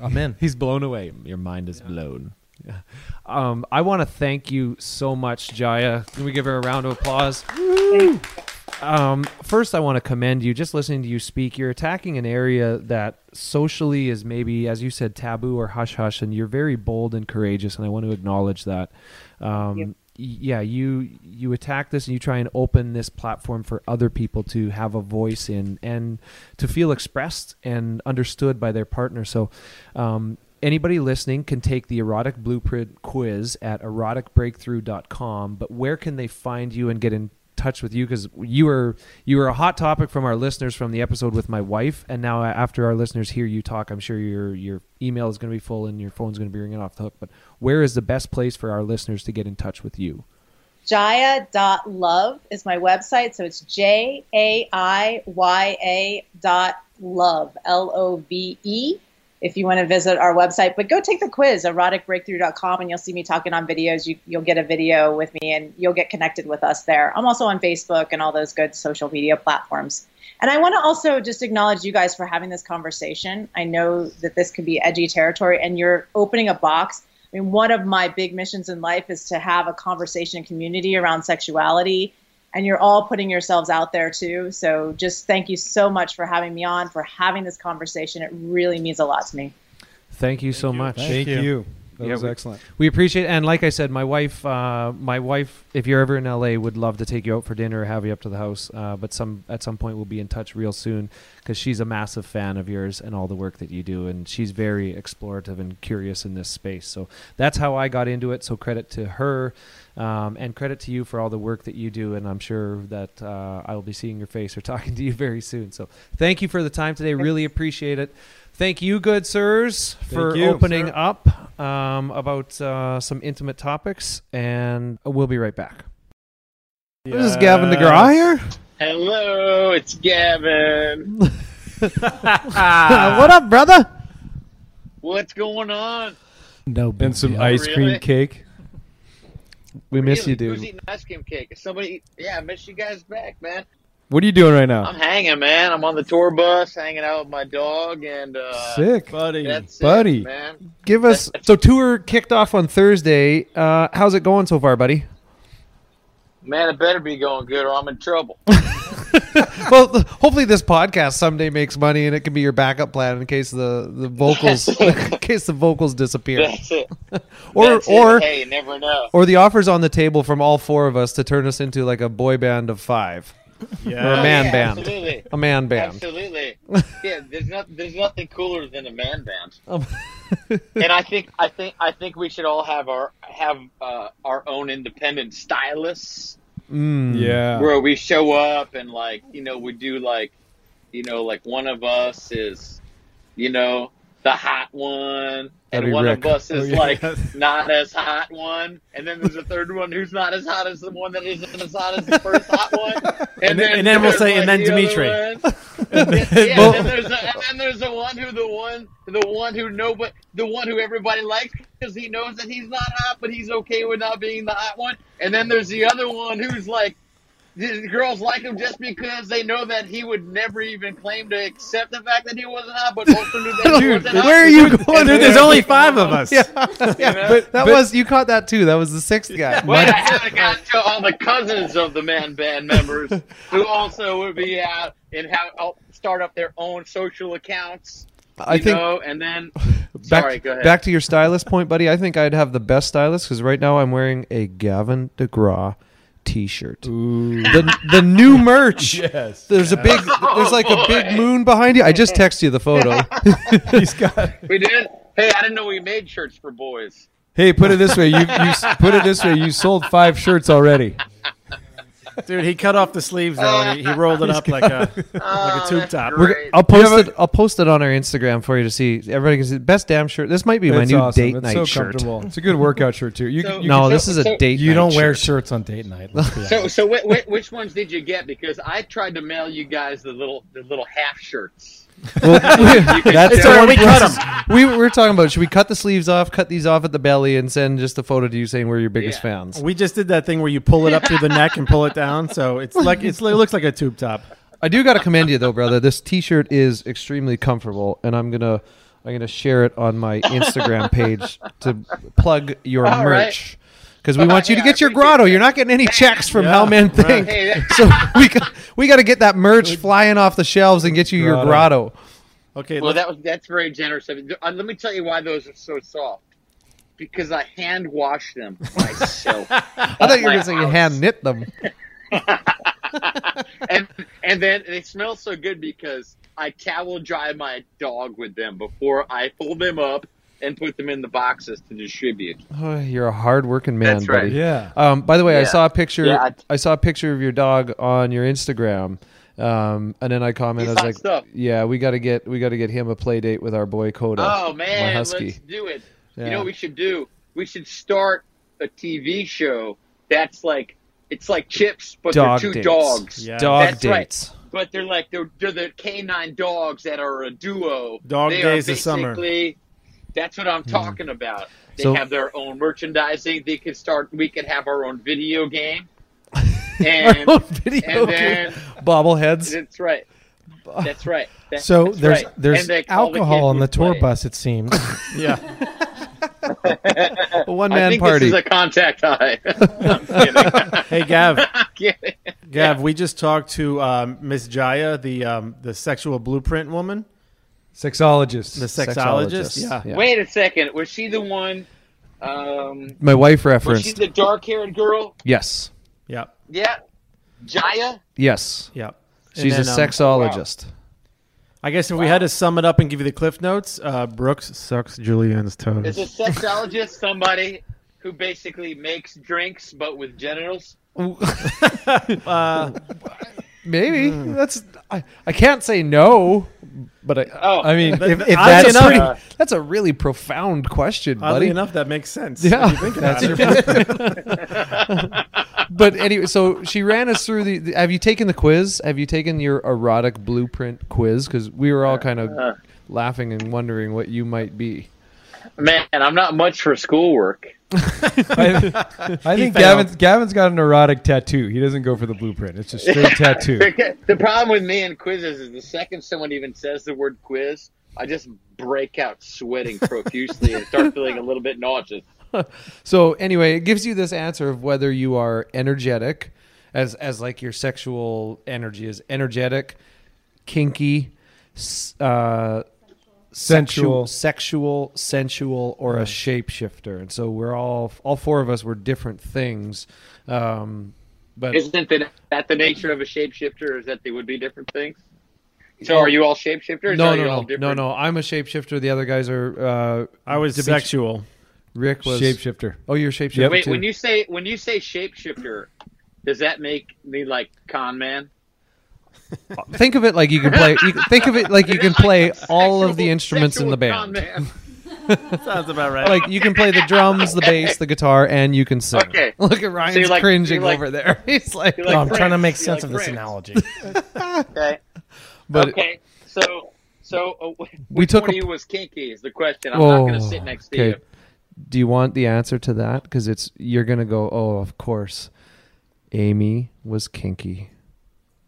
Amen. He's blown away. Your mind is blown. Um, I want to thank you so much, Jaiya. Can we give her a round of applause? Um, first, I want to commend you. Just listening to you speak, you're attacking an area that socially is maybe, as you said, taboo or hush hush, and you're very bold and courageous, and I want to acknowledge that. Um, yeah, you you attack this and you try and open this platform for other people to have a voice in and to feel expressed and understood by their partner. So, um, anybody listening can take the erotic blueprint quiz at eroticbreakthrough.com. But where can they find you and get in touch with you? Because you were you were a hot topic from our listeners from the episode with my wife, and now after our listeners hear you talk, I'm sure your your email is going to be full and your phone's going to be ringing off the hook. But where is the best place for our listeners to get in touch with you? Jaiya.love is my website. So it's J A I Y A dot love, L O V E, if you want to visit our website. But go take the quiz, eroticbreakthrough.com, and you'll see me talking on videos. You, you'll get a video with me and you'll get connected with us there. I'm also on Facebook and all those good social media platforms. And I want to also just acknowledge you guys for having this conversation. I know that this could be edgy territory, and you're opening a box. I mean, one of my big missions in life is to have a conversation and community around sexuality, and you're all putting yourselves out there too. So, just thank you so much for having me on, for having this conversation. It really means a lot to me. Thank you so much. Thank you. That Yeah, was we- excellent. We appreciate, and like I said, my wife, uh, my wife, if you're ever in LA, would love to take you out for dinner or have you up to the house. Uh, but some at some point we'll be in touch real soon because she's a massive fan of yours and all the work that you do, and she's very explorative and curious in this space. So that's how I got into it. So credit to her, um, and credit to you for all the work that you do. And I'm sure that uh, I will be seeing your face or talking to you very soon. So thank you for the time today. Really appreciate it. Thank you, good sirs, for you, opening sir. up um, about uh, some intimate topics, and we'll be right back. This is Gavin DeGraw here. Hello, it's Gavin. what up, brother? What's going on? No, And some deal. ice cream Really? cake. We miss you, dude. Who's eating ice cream cake? Is somebody? Yeah, I miss you guys back, man. What are you doing right now? I'm hanging, man. I'm on the tour bus, hanging out with my dog, and uh, Sick. buddy. That's Buddy. it, man. Give us so tour kicked off on Thursday. Uh, how's it going so far, buddy? Man, it better be going good, or I'm in trouble. well, hopefully this podcast someday makes money and it can be your backup plan in case the the vocals in case the vocals disappear. That's it. or That's it. or hey, never know. or the offers on the table from all four of us to turn us into like a boy band of five. Yeah. Or a Oh, man yeah, band. Absolutely. A man band. Absolutely. yeah, there's not there's nothing cooler than a man band. Um, and I think I think I think we should all have our have uh, our own independent stylists Mm. Yeah. where we show up and like you know we do like you know like one of us is you know the hot one That'd and one Rick. of us is Oh, yeah. like not as hot one and then there's a third one who's not as hot as the one that isn't as hot as the first hot one And then- and then we'll there's, say, and then the other Dimitri. one. yeah, and then there's a, and then there's the one who the one the one who nobody the one who everybody likes because he knows that he's not hot, but he's okay with not being the hot one. And then there's the other one who's like. The girls like him just because they know that he would never even claim to accept the fact that he wasn't hot, but also knew that Dude, wasn't hot. where are you going? And Dude, there's only five of us. Yeah, yeah. But that was you caught that too. That was the sixth guy. Well, I haven't got to all the cousins of the man band members who also would be out and have start up their own social accounts. I think- know, and then Back, sorry, go ahead. back to your stylist point, buddy. I think I'd have the best stylist because right now I'm wearing a Gavin DeGraw T-shirt. The the new merch. Yes. There's a big. Oh, there's like a big moon behind you. I just texted you the photo. He's got. we did. Hey, I didn't know we made shirts for boys. Hey, put it this way. You, you put it this way. You sold five shirts already. Dude, he cut off the sleeves though, and he, he rolled it up like a like a oh, tube top. We're, I'll post it. I'll post it on our Instagram for you to see. Everybody can see. Best damn shirt. This might be my It's new awesome. date It's night so shirt. comfortable. It's a good workout shirt too. You, So- you no, so- this is a so- date. You night don't wear shirt. shirts on date night. So, so wh- wh- which ones did you get? Because I tried to mail you guys the little the little half shirts. Well, That's the one we cut process- We we were talking about should we cut the sleeves off, cut these off at the belly, and send just a photo to you saying we're your biggest Yeah. fans. We just did that thing where you pull it up through the neck and pull it down, so it's like it's, it looks like a tube top. I do got to commend you though, brother. This T-shirt is extremely comfortable, and I'm gonna I'm gonna share it on my Instagram page to plug your All right. merch because we want you to get your grotto. that. You're not getting any checks from Yeah, How Men right. Hey, so we got we got to get that merch flying off the shelves and get you your Grotto. grotto. Okay, Well, that was that's very generous of you. Uh, let me tell you why those are so soft. Because I hand washed them myself. I thought you were gonna say you hand knit them. and and then they smell so good because I towel dry my dog with them before I fold them up and put them in the boxes to distribute. Oh, you're a hard-working man, That's right. buddy. Yeah. Um, by the way, I saw a picture. Yeah, I- I, saw a picture of your dog on your Instagram, um, and then I commented. He's I was like, stuff. "Yeah, we got to get we got to get him a play date with our boy Coda, Oh my man, husky." let's do it. Yeah. You know what we should do? We should start a TV show that's like it's like chips, but Dog they're two dates. dogs. Yeah. Dog That's right. dates. But they're like they're, they're the canine dogs that are a duo. Dog they days are of summer. Basically- That's what I'm talking about. They So- have their own merchandising. They could start. We could have our own video game. Our own video and game. then bobbleheads. that's right. That's right. That- So that's there's right. there's they- alcohol on the tour play. bus. It seems. yeah. A one man think party. this is a contact high. I'm kidding. Hey Gav, I'm kidding. Gav, we just talked to um, Miss Jaiya, the um, the sexual blueprint woman, Sexologist. the sexologist. Sexologist, Yeah. yeah. Wait a second. Was she the one? Um, my wife was she the dark-haired girl? yes, yeah, Yeah, Jaiya. yes. yeah. And She's a then, um, sexologist. I guess if we had to sum it up and give you the cliff notes, uh, Brooks sucks Julianne's toes. Is a sexologist somebody who basically makes drinks but with genitals? uh, Maybe that's. I, I can't say no, but I. Oh, I mean, if, if oddly that's enough- pretty, that's a really profound question, oddly buddy. enough, that makes sense. Yeah. if you think about it. but anyway, so she ran us through the, the- Have you taken the quiz? Have you taken your erotic blueprint quiz? Because we were all kind of Uh. laughing and wondering what you might be. Man, I'm not much for schoolwork. I, I think. Gavin's, Gavin's got an erotic tattoo. He doesn't go for the blueprint. It's a straight tattoo. the problem with me and quizzes is the second someone even says the word quiz, I just break out sweating profusely and start feeling a little bit nauseous. So anyway, it gives you this answer of whether you are energetic, as as like your sexual energy is energetic, kinky, s- uh, Sensual. sexual, sexual, sensual, or a shapeshifter. And so we're all all four of us were different things. Um, but Isn't that, that the nature of a shapeshifter? Is that they would be different things? So are you all shapeshifters? no, or are no, you all no, no, no. I'm a shapeshifter. The other guys are. Uh, I was sexual. Rick was Shapeshifter. Oh, you're a shapeshifter Wait, too. when you say when you say shapeshifter, does that make me like con man? think of it like you can play. You, think of it like you can play all of the instruments in the band. Sounds about right. Like you can play the drums, the bass, the guitar, and you can sing. Okay. Look at Ryan's you're like- cringing like- over there. He's like, you're No, I'm trying to make sense like of this Prince. analogy. Okay. But okay, so so uh, which We took one a- of you was kinky is the question. I'm not going to Oh, sit next to okay. you. Do you want the answer to that? Because it's you're gonna go. Oh, of course. Amy was kinky.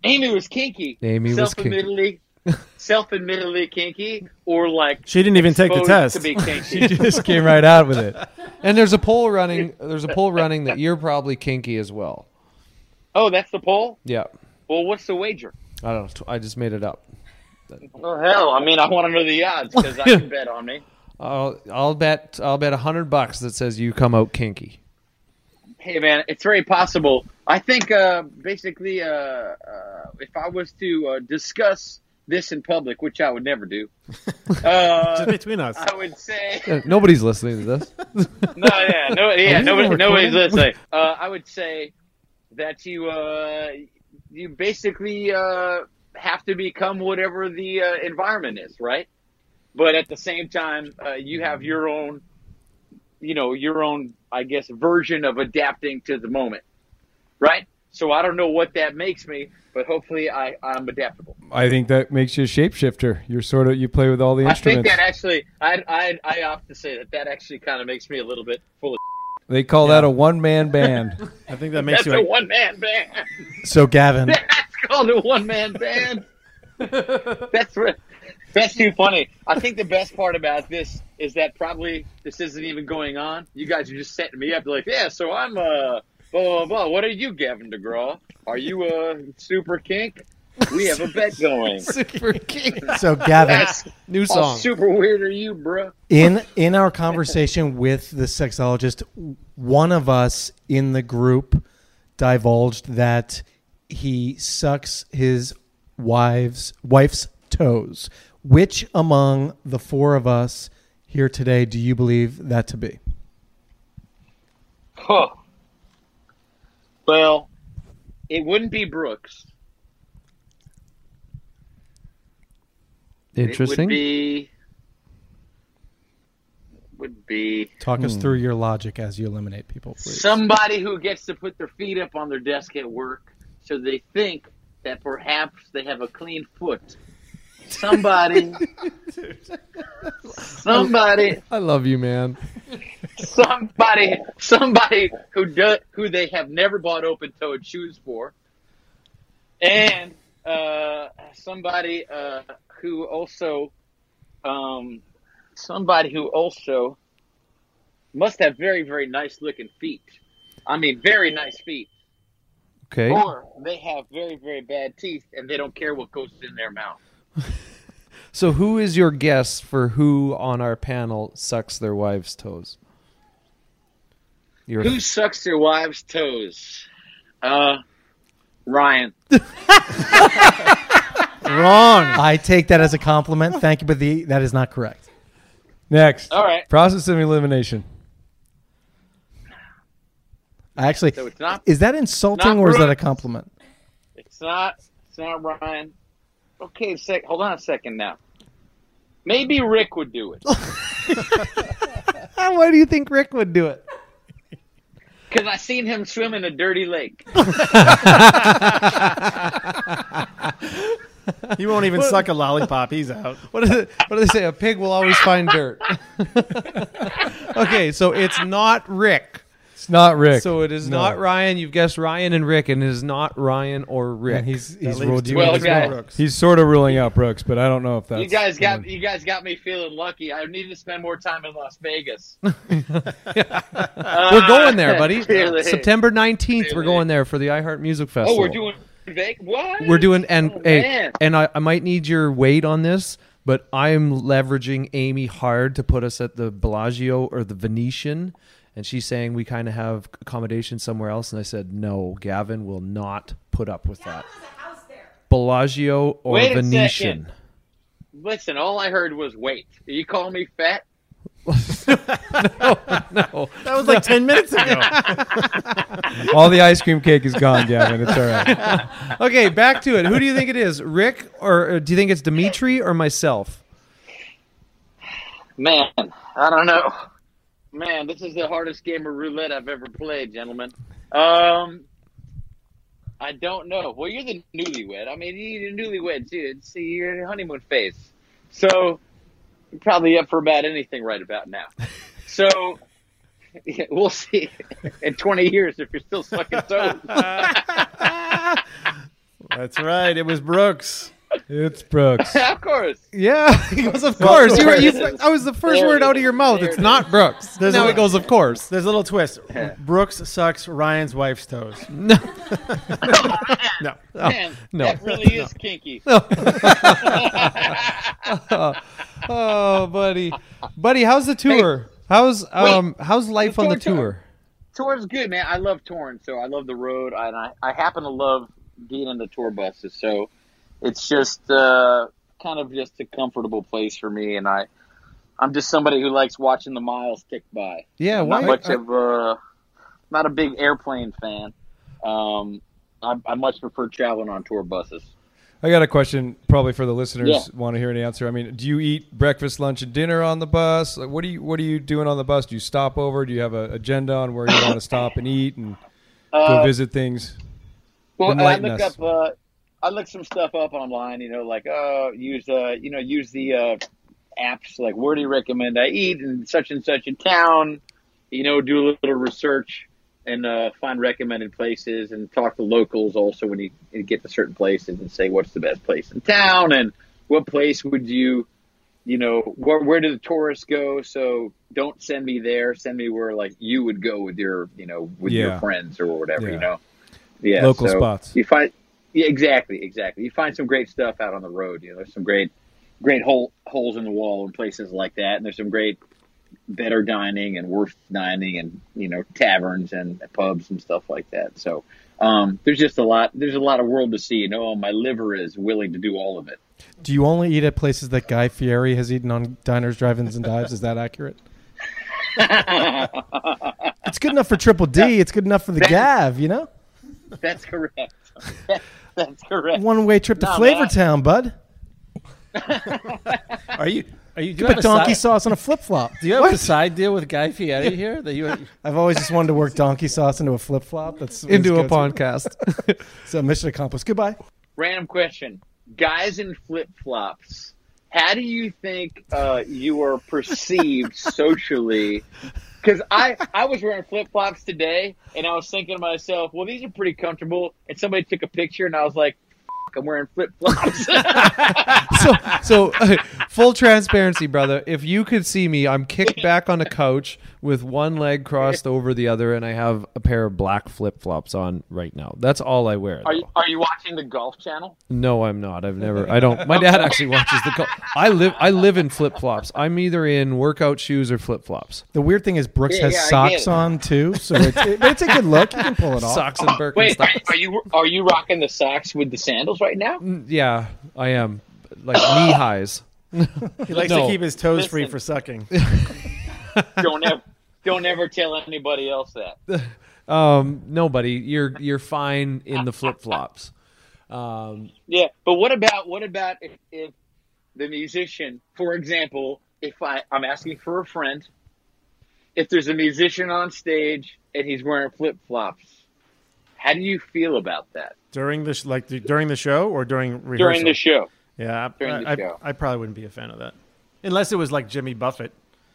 Amy was kinky. Amy was kinky. self-admittedly, self-admittedly kinky, or like She didn't even take the test. To be kinky. She just came right out with it. And there's a poll running. There's a poll running that you're probably kinky as well. oh, that's the poll. Yeah. Well, what's the wager? I don't know. I just made it up. Oh hell! I mean, I want to know the odds because I can bet on me. I'll I'll bet I'll bet a hundred bucks that says you come out kinky. Hey man, it's very possible. I think uh, basically, uh, uh, if I was to uh, discuss this in public, which I would never do, uh, Just between us. I would say Yeah, Nobody's listening to this. no, yeah, no, yeah, nobody, nobody's listening. Uh, I would say that you, uh, you basically uh, have to become whatever the uh, environment is, right? But at the same time, uh, you have your own, you know, your own, I guess, version of adapting to the moment, right? So I don't know what that makes me, but hopefully I, I'm adaptable. I think that makes you a shapeshifter. You're sort of you play with all the instruments. I think that actually, I, I, I opt to say that that actually kind of makes me a little bit full of. They call that a one man band. I think that makes That's you. a one man band. So Gavin, That's called a one man band. that's re- that's too funny. I think the best part about this is that probably this isn't even going on. You guys are just setting me up. Like, yeah, so I'm uh blah blah blah. What are you, Gavin DeGraw? Are you a super kink? We have a bet going. Super kink. so Gavin, That's New how song. super weird are you, bro? in in our conversation with the sexologist, one of us in the group divulged that he sucks his wife's wife's toes. Which among the four of us here today do you believe that to be? Huh. Well, it wouldn't be Brooks. Interesting. It Interesting. would be. Would be Talk Hmm. us through your logic as you eliminate people, please. somebody who gets to put their feet up on their desk at work, so they think that perhaps they have a clean foot. Somebody. somebody. I love you, man. somebody somebody who do, who they have never bought open toed shoes for and uh, somebody uh, who also um, somebody who also must have very very nice looking feet i mean very nice feet Okay. or they have very very bad teeth and they don't care what goes in their mouth So who is your guess for who on our panel sucks their wives' toes? Your who sucks their wives toes uh ryan Wrong. I take that as a compliment. Thank you, but the that is not correct. Next. All right. Process of elimination. I actually So it's not- is that insulting not or is that a compliment? It's not. It's not Ryan. Okay, sec. Hold on a second now. Maybe Rick would do it Why do you think Rick would do it? because I seen him swim in a dirty lake. He won't even suck a lollipop. He's out. What do they, what do they say? A pig will always find dirt. okay, so it's not Rick. It's not Rick. So it is No. not Ryan. You've guessed Ryan and Rick, and it is not Ryan or Rick. And he's he's ruled you Well, in guys- well. He's sort of ruling out Brooks, but I don't know if that's. you guys got you guys got me feeling lucky. I need to spend more time in Las Vegas. Uh, we're going there, buddy. Really? September nineteenth, we're Really? going there for the iHeart Music Festival. Oh, we're doing Vegas. What? We're doing and Oh, hey, man. and I, I might need your weight on this, but I'm leveraging Amy hard to put us at the Bellagio or the Venetian, and she's saying we kind of have accommodation somewhere else, and I said no, Gavin will not put up with that. Bellagio or Wait Venetian. Listen, all I heard was wait. You call me fat? no, That was like ten minutes ago. All the ice cream cake is gone, Gavin. It's all right. okay, back to it. Who do you think it is, Rick, or or do you think it's Dimitri or myself? Man, I don't know. Man, this is the hardest game of roulette I've ever played, gentlemen. Um, I don't know. Well, you're the newlywed. I mean, you're a newlywed too. It's you're in a honeymoon phase, so you're probably up for about anything right about now. So yeah, we'll see in 20 years if you're still sucking toes. That's right. It was Brooks. It's Brooks. of course. Yeah, he goes, of course. You, were- you, that was the first There word it out of is. your mouth. There It's it not Brooks. There's now a- he goes, of course. There's a little twist. Brooks sucks Ryan's wife's toes. No. No. Man, no. that really is kinky. oh, buddy, buddy, how's the tour? how's um how's life on the tour- tour? Tour's good, man. I love touring, so I love the road, and I, I happen to love being in the tour buses. So it's just uh, kind of just a comfortable place for me, and I I'm just somebody who likes watching the miles tick by. Yeah, why? not much of a not a big airplane fan. Um, I, I much prefer traveling on tour buses. I got a question, probably for the listeners. Yeah. Want to hear an answer? I mean, do you eat breakfast, lunch, and dinner on the bus? Like, what do you What are you doing on the bus? Do you stop over? Do you have an agenda on where you want to stop and eat and go Uh, visit things? Well, I look us. up. Uh, I look some stuff up online. You know, like oh, use uh, you know, use the uh, apps. Like, where do you recommend I eat in such and such a town? You know, do a little research and uh, find recommended places and talk to locals also when you, you get to certain places and say what's the best place in town and what place would you, you know, where where do the tourists go? So don't send me there. Send me where like you would go with your, you know, with Yeah. your friends or whatever. Yeah. You know. Yeah, Local so spots. You find, yeah, exactly, exactly. You find some great stuff out on the road. You know, there's some great, great hole, holes in the wall and places like that, and there's some great, better dining and worse dining, and you know, taverns and pubs and stuff like that. So, um, there's just a lot. There's a lot of world to see. You know, my liver is willing to do all of it. Do you only eat at places that Guy Fieri has eaten on diners, drive-ins, and dives? Is that accurate? It's good enough for Triple D. It's good enough for the Gav. You know, That's correct. That's correct. one-way trip to Nah, man, I- Flavortown, bud. Are you? Are you? Do You you put a donkey side, sauce on a flip flop. Do you have a side deal with Guy Fieri here? That you? I've always just wanted to work donkey sauce into a flip flop. That's Into a podcast. so mission accomplished. Goodbye. Random question: Guys in flip flops. How do you think uh, you are perceived socially? Because I I was wearing flip flops today, and I was thinking to myself, well, these are pretty comfortable. And somebody took a picture, and I was like, I'm wearing flip flops. so, so uh, full transparency, brother. If you could see me, I'm kicked back on a couch with one leg crossed over the other, and I have a pair of black flip flops on right now. That's all I wear. are you are you watching the Golf Channel? No, I'm not. I've never. I don't. My dad actually watches the. golf. I live. I live in flip flops. I'm either in workout shoes or flip flops. The weird thing is Brooks Yeah, has yeah, socks on too, so it's, it, it's a good look. You can pull it off. Socks and Wait, are, Birkenstocks. are you are you rocking the socks with the sandals right now? Yeah, I am. Like knee highs. He likes No. to keep his toes free for sucking. don't ever don't ever tell anybody else that. Um, nobody. You're you're fine in the flip flops. Um, Yeah, but what about what about if, if the musician, for example, if I I'm asking for a friend, if there's a musician on stage and he's wearing flip flops, how do you feel about that during the sh- like the, during the show or during rehearsal? during the show? Yeah, I, During the I, show. I, I probably wouldn't be a fan of that, unless it was like Jimmy Buffett,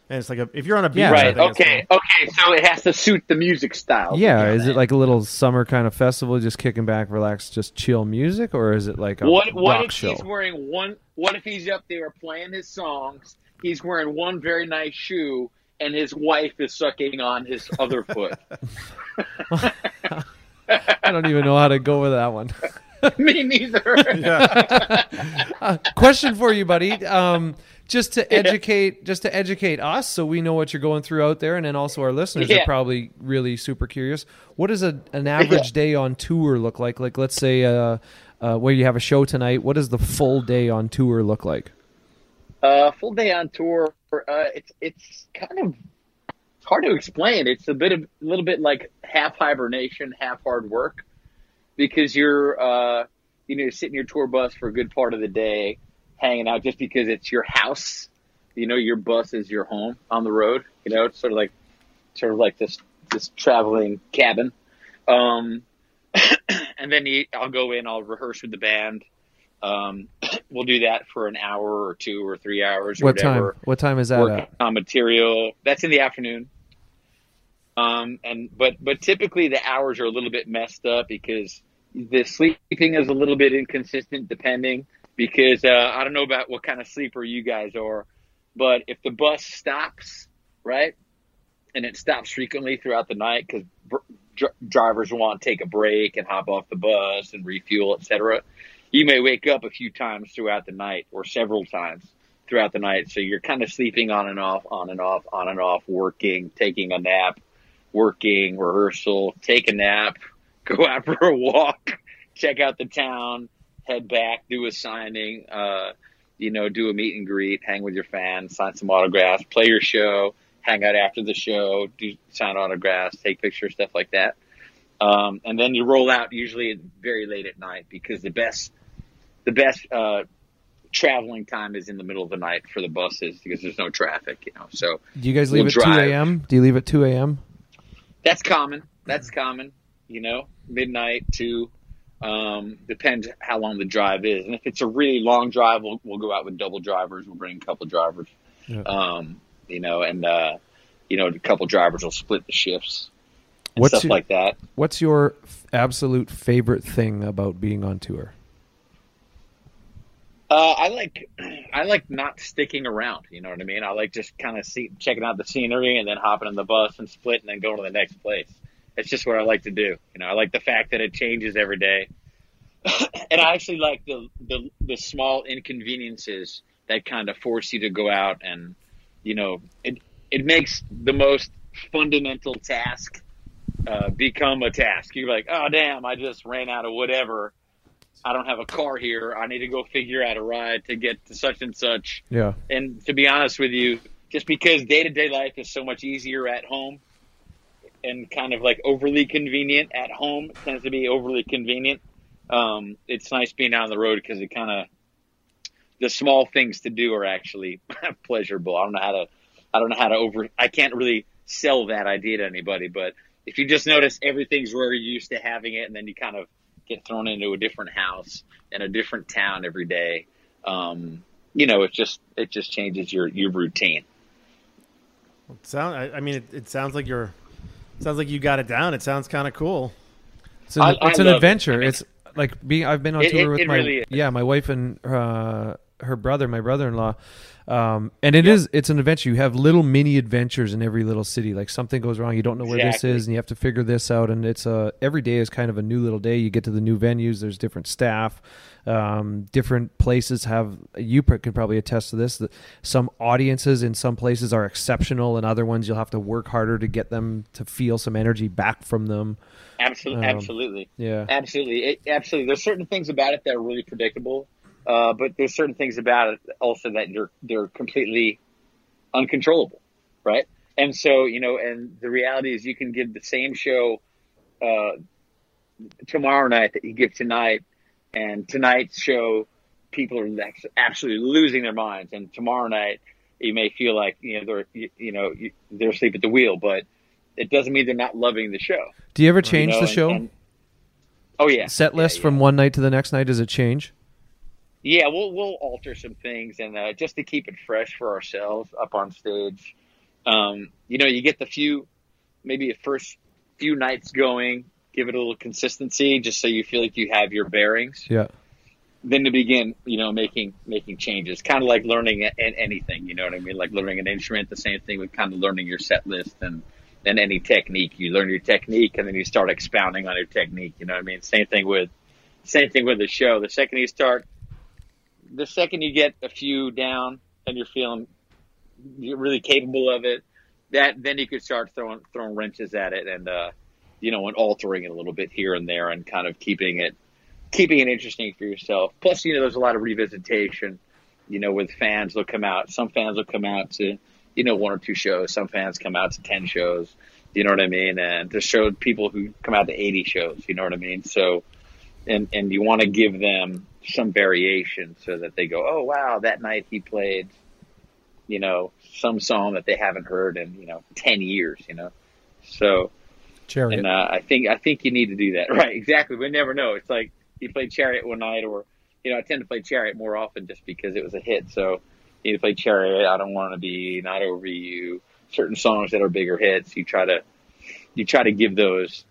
and it's like a, if you're on a beach. I right. think it's Okay. Okay. So it has to suit the music style. yeah, is it like a little summer kind of festival, just kicking back, relax, just chill music, or is it like a What what rock if show? he's wearing one? What if he's up there playing his songs? He's wearing one very nice shoe, and his wife is sucking on his other foot. I don't even know how to go with that one. Me neither. Uh, question for you, buddy. Um, just to educate, just to educate us, so we know what you're going through out there, and then also our listeners Yeah. are probably really super curious. What does a, an average day on tour look like? Like, let's say, uh, uh, where you have a show tonight. What does the full day on tour look like? Uh, full day on tour. Uh, it's it's kind of hard to explain. It's a bit of a little bit like half hibernation, half hard work, because you're uh, you know sitting in your tour bus for a good part of the day, hanging out just because it's your house. You know, your bus is your home on the road. You know, it's sort of like sort of like this this traveling cabin. Um, and then you, I'll go in. I'll rehearse with the band. Um, we'll do that for an hour or two or three hours. Or What whatever. time? What time is that Work on material. That's in the afternoon. Um, and but but typically the hours are a little bit messed up because the sleeping is a little bit inconsistent depending because uh, I don't know about what kind of sleeper you guys are, but if the bus stops, right, and it stops frequently throughout the night because dr- drivers want to take a break and hop off the bus and refuel, etc. You may wake up a few times throughout the night or several times throughout the night. So you're kind of sleeping on and off, on and off, on and off, working, taking a nap, working, rehearsal, take a nap, go out for a walk, check out the town, head back, do a signing, uh, you know, do a meet and greet, hang with your fans, sign some autographs, play your show, hang out after the show, do sign autographs, take pictures, stuff like that. Um, and then you roll out usually very late at night because the best, the best, uh, traveling time is in the middle of the night for the buses because there's no traffic, you know. So Do you guys leave we'll at two a.m.? Do you leave at two a.m.? That's common. That's common. You know, midnight to um, depends how long the drive is, and if it's a really long drive, we'll, we'll go out with double drivers. We'll bring a couple drivers. Yeah. Um, you know, and uh, you know, a couple drivers will split the shifts and What's stuff your- like that. What's your f- absolute favorite thing about being on tour? Uh, I like I like not sticking around. You know what I mean? I like just kind of see, checking out the scenery and then hopping on the bus and splitting and going to the next place. That's just what I like to do. You know, I like the fact that it changes every day, and I actually like the the, the small inconveniences that kind of force you to go out and you know it it makes the most fundamental task uh, become a task. You're like, oh damn, I just ran out of whatever. I don't have a car here. I need to go figure out a ride to get to such and such. Yeah. And to be honest with you, just because day to day life is so much easier at home and kind of like overly convenient at home tends to be overly convenient. Um, it's nice being out on the road because it kind of the small things to do are actually pleasurable. I don't know how to I don't know how to over I can't really sell that idea to anybody, but if you just notice everything's where you're used to having it and then you kind of get thrown into a different house in a different town every day, um, you know, it just it just changes your your routine. It sound. I, I mean, it, it sounds like you're. Sounds like you got it down. It sounds kind of cool. It's an, I- I it's an love it. adventure. I mean- it's like being. I've been on tour it- with it my really yeah, my wife and uh, her brother, my brother-in-law, um, and it is it's an adventure. You have little mini adventures in every little city. Like something goes wrong, you don't know where Exactly. this is, and you have to figure this out. And it's a every day is kind of a new little day. You get to the new venues. There's different staff. Um, different places have you could probably attest to this that some audiences in some places are exceptional and other ones you'll have to work harder to get them to feel some energy back from them Absolutely, Um, absolutely, yeah. absolutely, it, absolutely. There's certain things about it that are really predictable, uh, but there's certain things about it also that you're they're completely uncontrollable, right? And so you know, and the reality is, you can give the same show uh, tomorrow night that you give tonight, and tonight's show, people are absolutely losing their minds, and tomorrow night you may feel like you know they're you, you know you, they're asleep at the wheel, but it doesn't mean they're not loving the show. do you ever You change know, the show? and- oh yeah, set list from one night to the next night does it change Yeah, we'll we'll alter some things, and uh, just to keep it fresh for ourselves up on stage. Um, you know, you get the few, maybe the first few nights going, give it a little consistency, just so you feel like you have your bearings. yeah Then to begin, you know, making making changes, kind of like learning a, anything. You know what I mean? Like learning an instrument. The same thing with kind of learning your set list and and any technique. You learn your technique, and then you start expounding on your technique. You know what I mean? Same thing with same thing with the show. The second you start the second you get a few down and you're feeling you're really capable of it, that then you could start throwing throwing wrenches at it and uh, you know and altering it a little bit here and there and kind of keeping it keeping it interesting for yourself. Plus, you know, there's a lot of revisitation. You know, with fans, they'll come out. Some fans will come out to you know one or two shows. Some fans come out to ten shows. You know what I mean? And to show people who come out to 80 shows. You know what I mean? So and and you want to give them some variation so that they go, oh wow, that night he played, you know, some song that they haven't heard in you know ten years, you know. So Chariot. And uh, I think I think you need to do that. Right, exactly. We never know. It's like you played Chariot one night, or you know, I tend to play Chariot more often just because it was a hit. So you play Chariot. I don't want to be not over you. Certain songs that are bigger hits, you try to you try to give those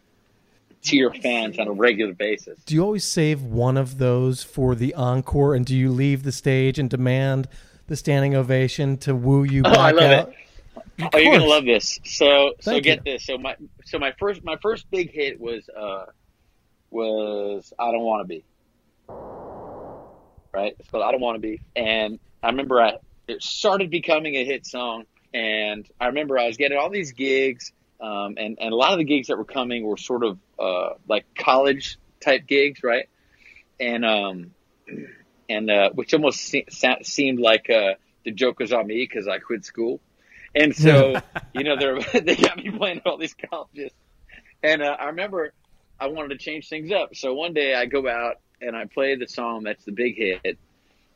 to your fans on a regular basis. Do you always save one of those for the encore, and do you leave the stage and demand the standing ovation to woo you Oh, back I love out? it. Oh, you're gonna love this. So, so Thank get this. So my, so my first, my first big hit was, uh, was I don't want to be. Right. It's called I don't want to be, and I remember I it started becoming a hit song, and I remember I was getting all these gigs, um, and and a lot of the gigs that were coming were sort of uh, like college type gigs, right? And um, and uh, which almost se- seemed like uh, the joke was on me because I quit school. And so, you know, they're, they got me playing at all these colleges. And uh, I remember I wanted to change things up. So one day I go out and I play the song that's the big hit,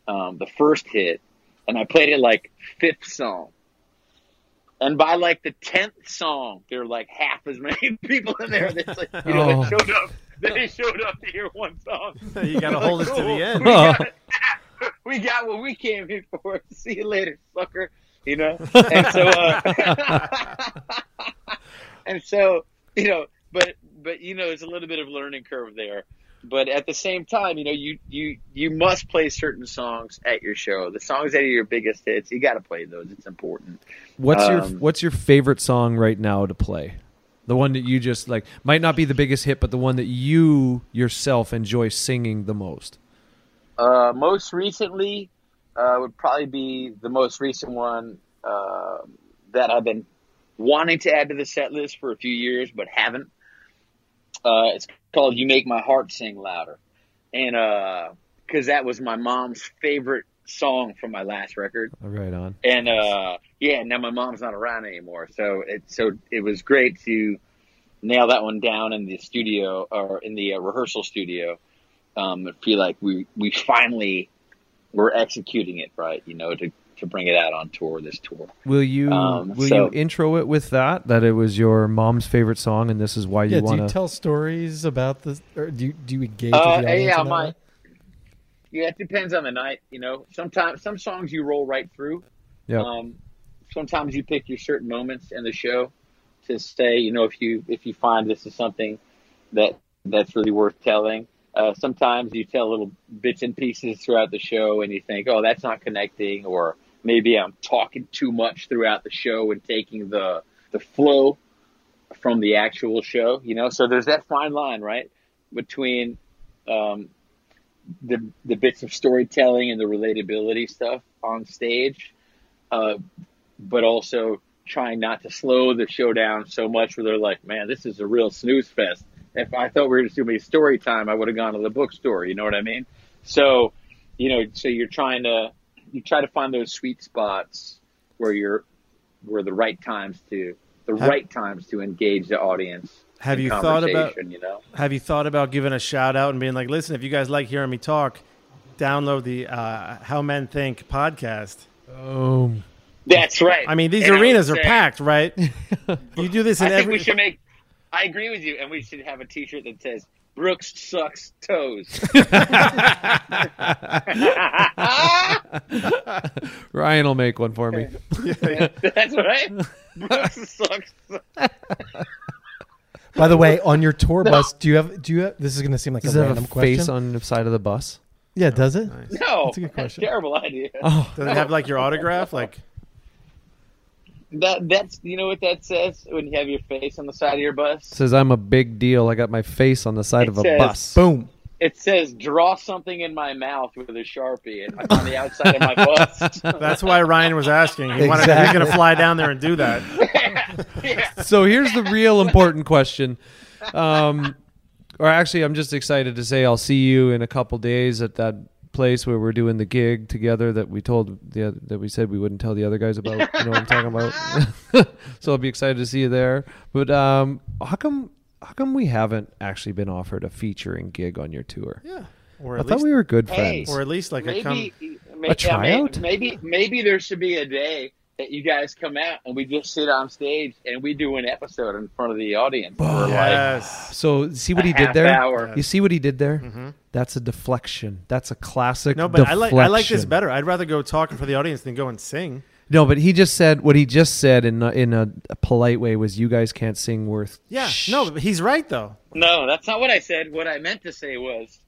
um, the first hit, and I played it like fifth song. And by like the tenth song, there were like half as many people in there that, like, you know, Oh. that showed up. They showed up to hear one song. You gotta hold it to the end. We got, we got what we came here for. See you later, sucker. You know, and so, uh, and so, you know, but but you know, there's a little bit of learning curve there. But at the same time, you know, you you you must play certain songs at your show. The songs that are your biggest hits, you got to play those. It's important. What's your Um, What's your favorite song right now to play? The one that you just like might not be the biggest hit, but the one that you yourself enjoy singing the most. Uh, most recently uh, would probably be the most recent one uh, that I've been wanting to add to the set list for a few years, but haven't. Uh, it's called "You Make My Heart Sing Louder," and because that was my mom's favorite song from my last record. Right on. And uh, yeah, now my mom's not around anymore, so it so it was great to nail that one down in the studio or in the uh, rehearsal studio. Um, and feel like we we finally were executing it right, you know, to to bring it out on tour this tour. Will you Um, Will so- you intro it with that? That it was your mom's favorite song, and this is why you yeah, want to. tell stories about this, or do you, do you engage Uh, with the yeah, my way? yeah, it depends on the night. You know, sometimes some songs you roll right through. Yeah. Um, sometimes you pick your certain moments in the show to say, you know, if you if you find this is something that that's really worth telling. Uh, sometimes you tell little bits and pieces throughout the show, and you think, oh, that's not connecting, or maybe I'm talking too much throughout the show and taking the the flow from the actual show. You know, so there's that fine line, right, between um, the the bits of storytelling and the relatability stuff on stage, uh, but also trying not to slow the show down so much where they're like, man, this is a real snooze fest. If I thought we were just doing story time, I would have gone to the bookstore. You know what I mean? So, you know, so you're trying to you try to find those sweet spots where you're where the right times to the Have- right times to engage the audience. Have you thought about you know? Have you thought about giving a shout out and being like, listen, if you guys like hearing me talk, download the uh, How Men Think podcast. Oh, That's right. I mean, these And arenas are say- packed, right? you do this in I think every. we should make. I agree with you, and we should have a T-shirt that says "Brooks sucks toes." Ryan will make one for me. That's right. Brooks sucks. By the way, on your tour bus, do you have? Do you have? This is going to seem like Does a it have random a question. face on the side of the bus? yeah, does it? No, That's a good question. terrible idea. Oh, Does it have like your autograph? Like, That that's you know what that says when you have your face on the side of your bus. says I'm a big deal. I got my face on the side It of a says- bus. Boom. It says "Draw something in my mouth with a sharpie" and on the outside of my bus. that's why Ryan was asking. He wanted, he's going to fly down there and do that. yeah. so here's the real important question. Um, or actually, I'm just excited to say I'll see you in a couple days at that place where we're doing the gig together that we told the oth- that we said we wouldn't tell the other guys about. You know what I'm talking about? so I'll be excited to see you there. But um, how come how come we haven't actually been offered a featuring gig on your tour? Yeah. Or I thought least, we were good Hey, friends. or at least like a come. maybe, may- yeah, tryout? may- maybe maybe there should be a day that you guys come out and we just sit on stage and we do an episode in front of the audience. for like Yes. So see what he did there. hour. You see what he did there. Mhm. That's a deflection. That's a classic. No, but I like I like this better. I'd rather go talking for the audience than go and sing. No, but he just said what he just said in a, in a, a polite way was, "You guys can't sing worth." Yeah. No, he's right though. No, that's not what I said. What I meant to say was,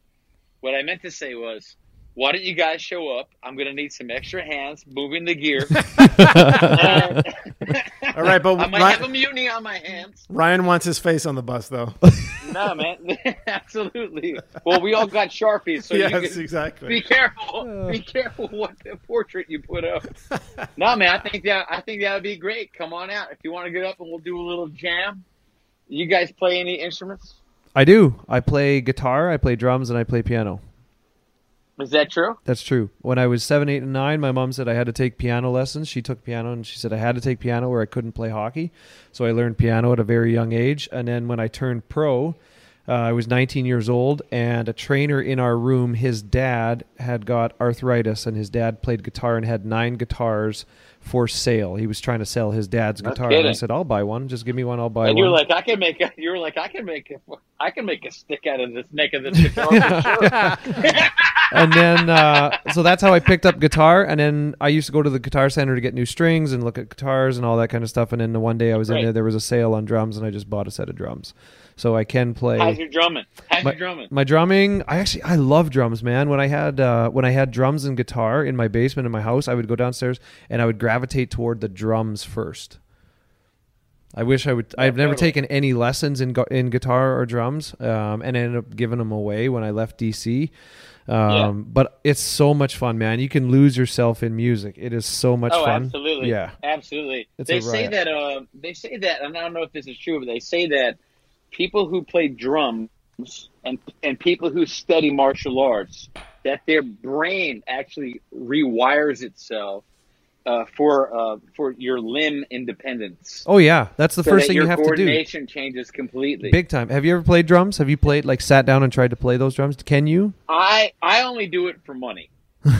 what I meant to say was, why don't you guys show up? I'm gonna need some extra hands moving the gear. All right, but I might Ry- have a mutiny on my hands. Ryan wants his face on the bus though. No, man, absolutely. Well, we all got sharpies, so Yes, you can, exactly. Be careful. Be careful what the portrait you put up. no, man, I think that I think that would be great. Come on out if you want to get up and we'll do a little jam. You guys play any instruments? I do. I play guitar. I play drums, and I play piano. Is that true? That's true. When I was seven, eight, and nine, my mom said I had to take piano lessons. She took piano, and she said I had to take piano or I couldn't play hockey. So I learned piano at a very young age. And then when I turned pro, uh, I was 19 years old, and a trainer in our room, his dad had got arthritis, and his dad played guitar and had nine guitars for sale. He was trying to sell his dad's guitar, and I said, "I'll buy one. Just give me one. I'll buy and one." And you're like, I can make a. You're like, I can make a. I can make a stick out of this neck of this guitar. and then uh, so that's how I picked up guitar. And then I used to go to the guitar center to get new strings and look at guitars and all that kind of stuff. And then the one day I was in there, there was a sale on drums, and I just bought a set of drums. So I can play. How's your drumming? How's my, your drumming? my drumming, I actually I love drums, man. When I had uh, when I had drums and guitar in my basement in my house, I would go downstairs and I would gravitate toward the drums first. I wish I would. I've never totally. taken any lessons in gu- in guitar or drums, um, and I ended up giving them away when I left DC. Um, But it's so much fun, man. You can lose yourself in music. It is so much oh, fun. absolutely. Yeah. absolutely. It's they a say that. Uh, they say that, and I don't know if this is true, but they say that people who play drums and and people who study martial arts, that their brain actually rewires itself uh, for uh, for your limb independence. Oh yeah, that's the So first that thing you have to do. Your coordination changes completely. Big time. Have you ever played drums? Have you played like sat down and tried to play those drums? Can you? I I only do it for money.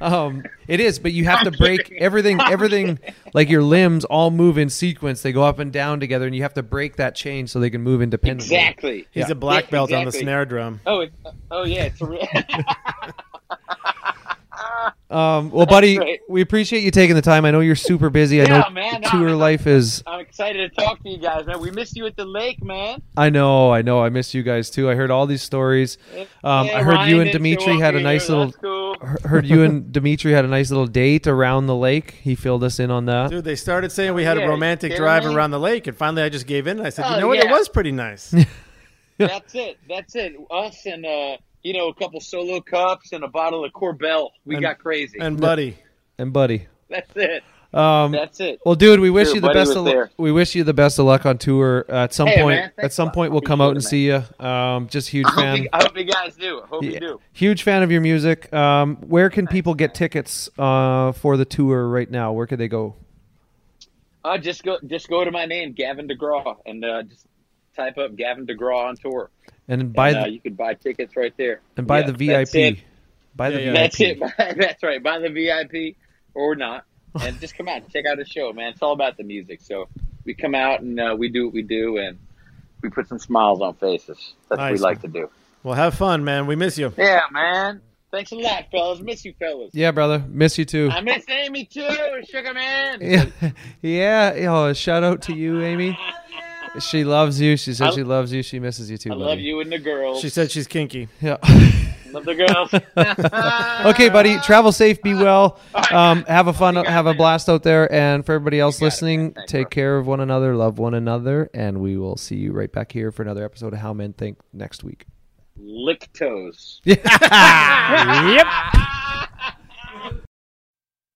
Um, it is, but you have to I'm break kidding. everything. Everything like your limbs all move in sequence. They go up and down together, and you have to break that chain so they can move independently. Exactly. He's Yeah. a black Yeah, belt on the snare drum. Oh, it, oh yeah, it's a real. Um, well, buddy, great. we appreciate you taking the time. I know you're super busy. I Yeah, know man, no, tour I'm- life is. I'm excited to talk to you guys, man. We missed you at the lake, man. I know, I know. I miss you guys too. I heard all these stories. Um, Yeah, I heard Ryan you and didn't Dimitri had a either. nice little. Cool. Heard you and Dimitri had a nice little date around the lake. He filled us in on that. Dude, they started saying we had Yeah, a romantic drive me? around the lake, and finally I just gave in. And I said, Oh, you know what? It was pretty nice. That's it. That's it. Us and uh, you know, a couple solo cups and a bottle of Corbel. We And- got crazy. and Buddy. And buddy. That's it. Um, That's it. Well, dude, we wish Sure, you the best of there. luck. We wish you the best of luck on tour. Uh, at some Hey, point, man, at some a lot. point, we'll come out and Appreciate see you. Um, just huge I hope, fan. you, I hope you guys do. I hope you do. Huge fan of your music. Um, where can people get tickets uh, for the tour right now? Where could they go? Uh, just go, just go to my name, Gavin DeGraw, and uh, just type up Gavin DeGraw on tour. And buy and, uh, the you can buy tickets right there. and buy Yeah, the VIP. Buy the VIP. That's it. That's right. Buy the VIP or not, and just come out and check out the show, man. It's all about the music. So we come out and uh, we do what we do, and we put some smiles on faces. That's what we like to do. Well, have fun, man. We miss you. Yeah, man. Thanks a lot, fellas. Miss you, fellas. Yeah, brother. Miss you too. I miss Amy too, Sugar Man. Yeah, yeah. Oh, shout out to you, Amy. She loves you. She said I- she loves you. She misses you too, I buddy. love you and the girls. She said she's kinky. Yeah. Love the girls. okay, buddy. Travel safe. Be well. Um, have a fun. Have a blast out there. And for everybody else listening, take care of one another, love one another, and we will see you right back here for another episode of How Men Think next week. Lick toes. yep.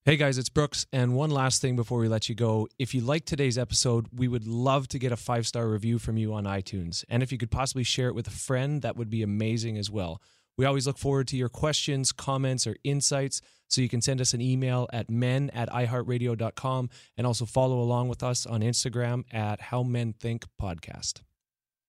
Hey guys, it's Brooks. And one last thing before we let you go. If you like today's episode, we would love to get a five star review from you on iTunes. And if you could possibly share it with a friend, that would be amazing as well. We always look forward to your questions, comments, or insights. So you can send us an email at men at iheartradio.com and also follow along with us on Instagram at How Men Think Podcast.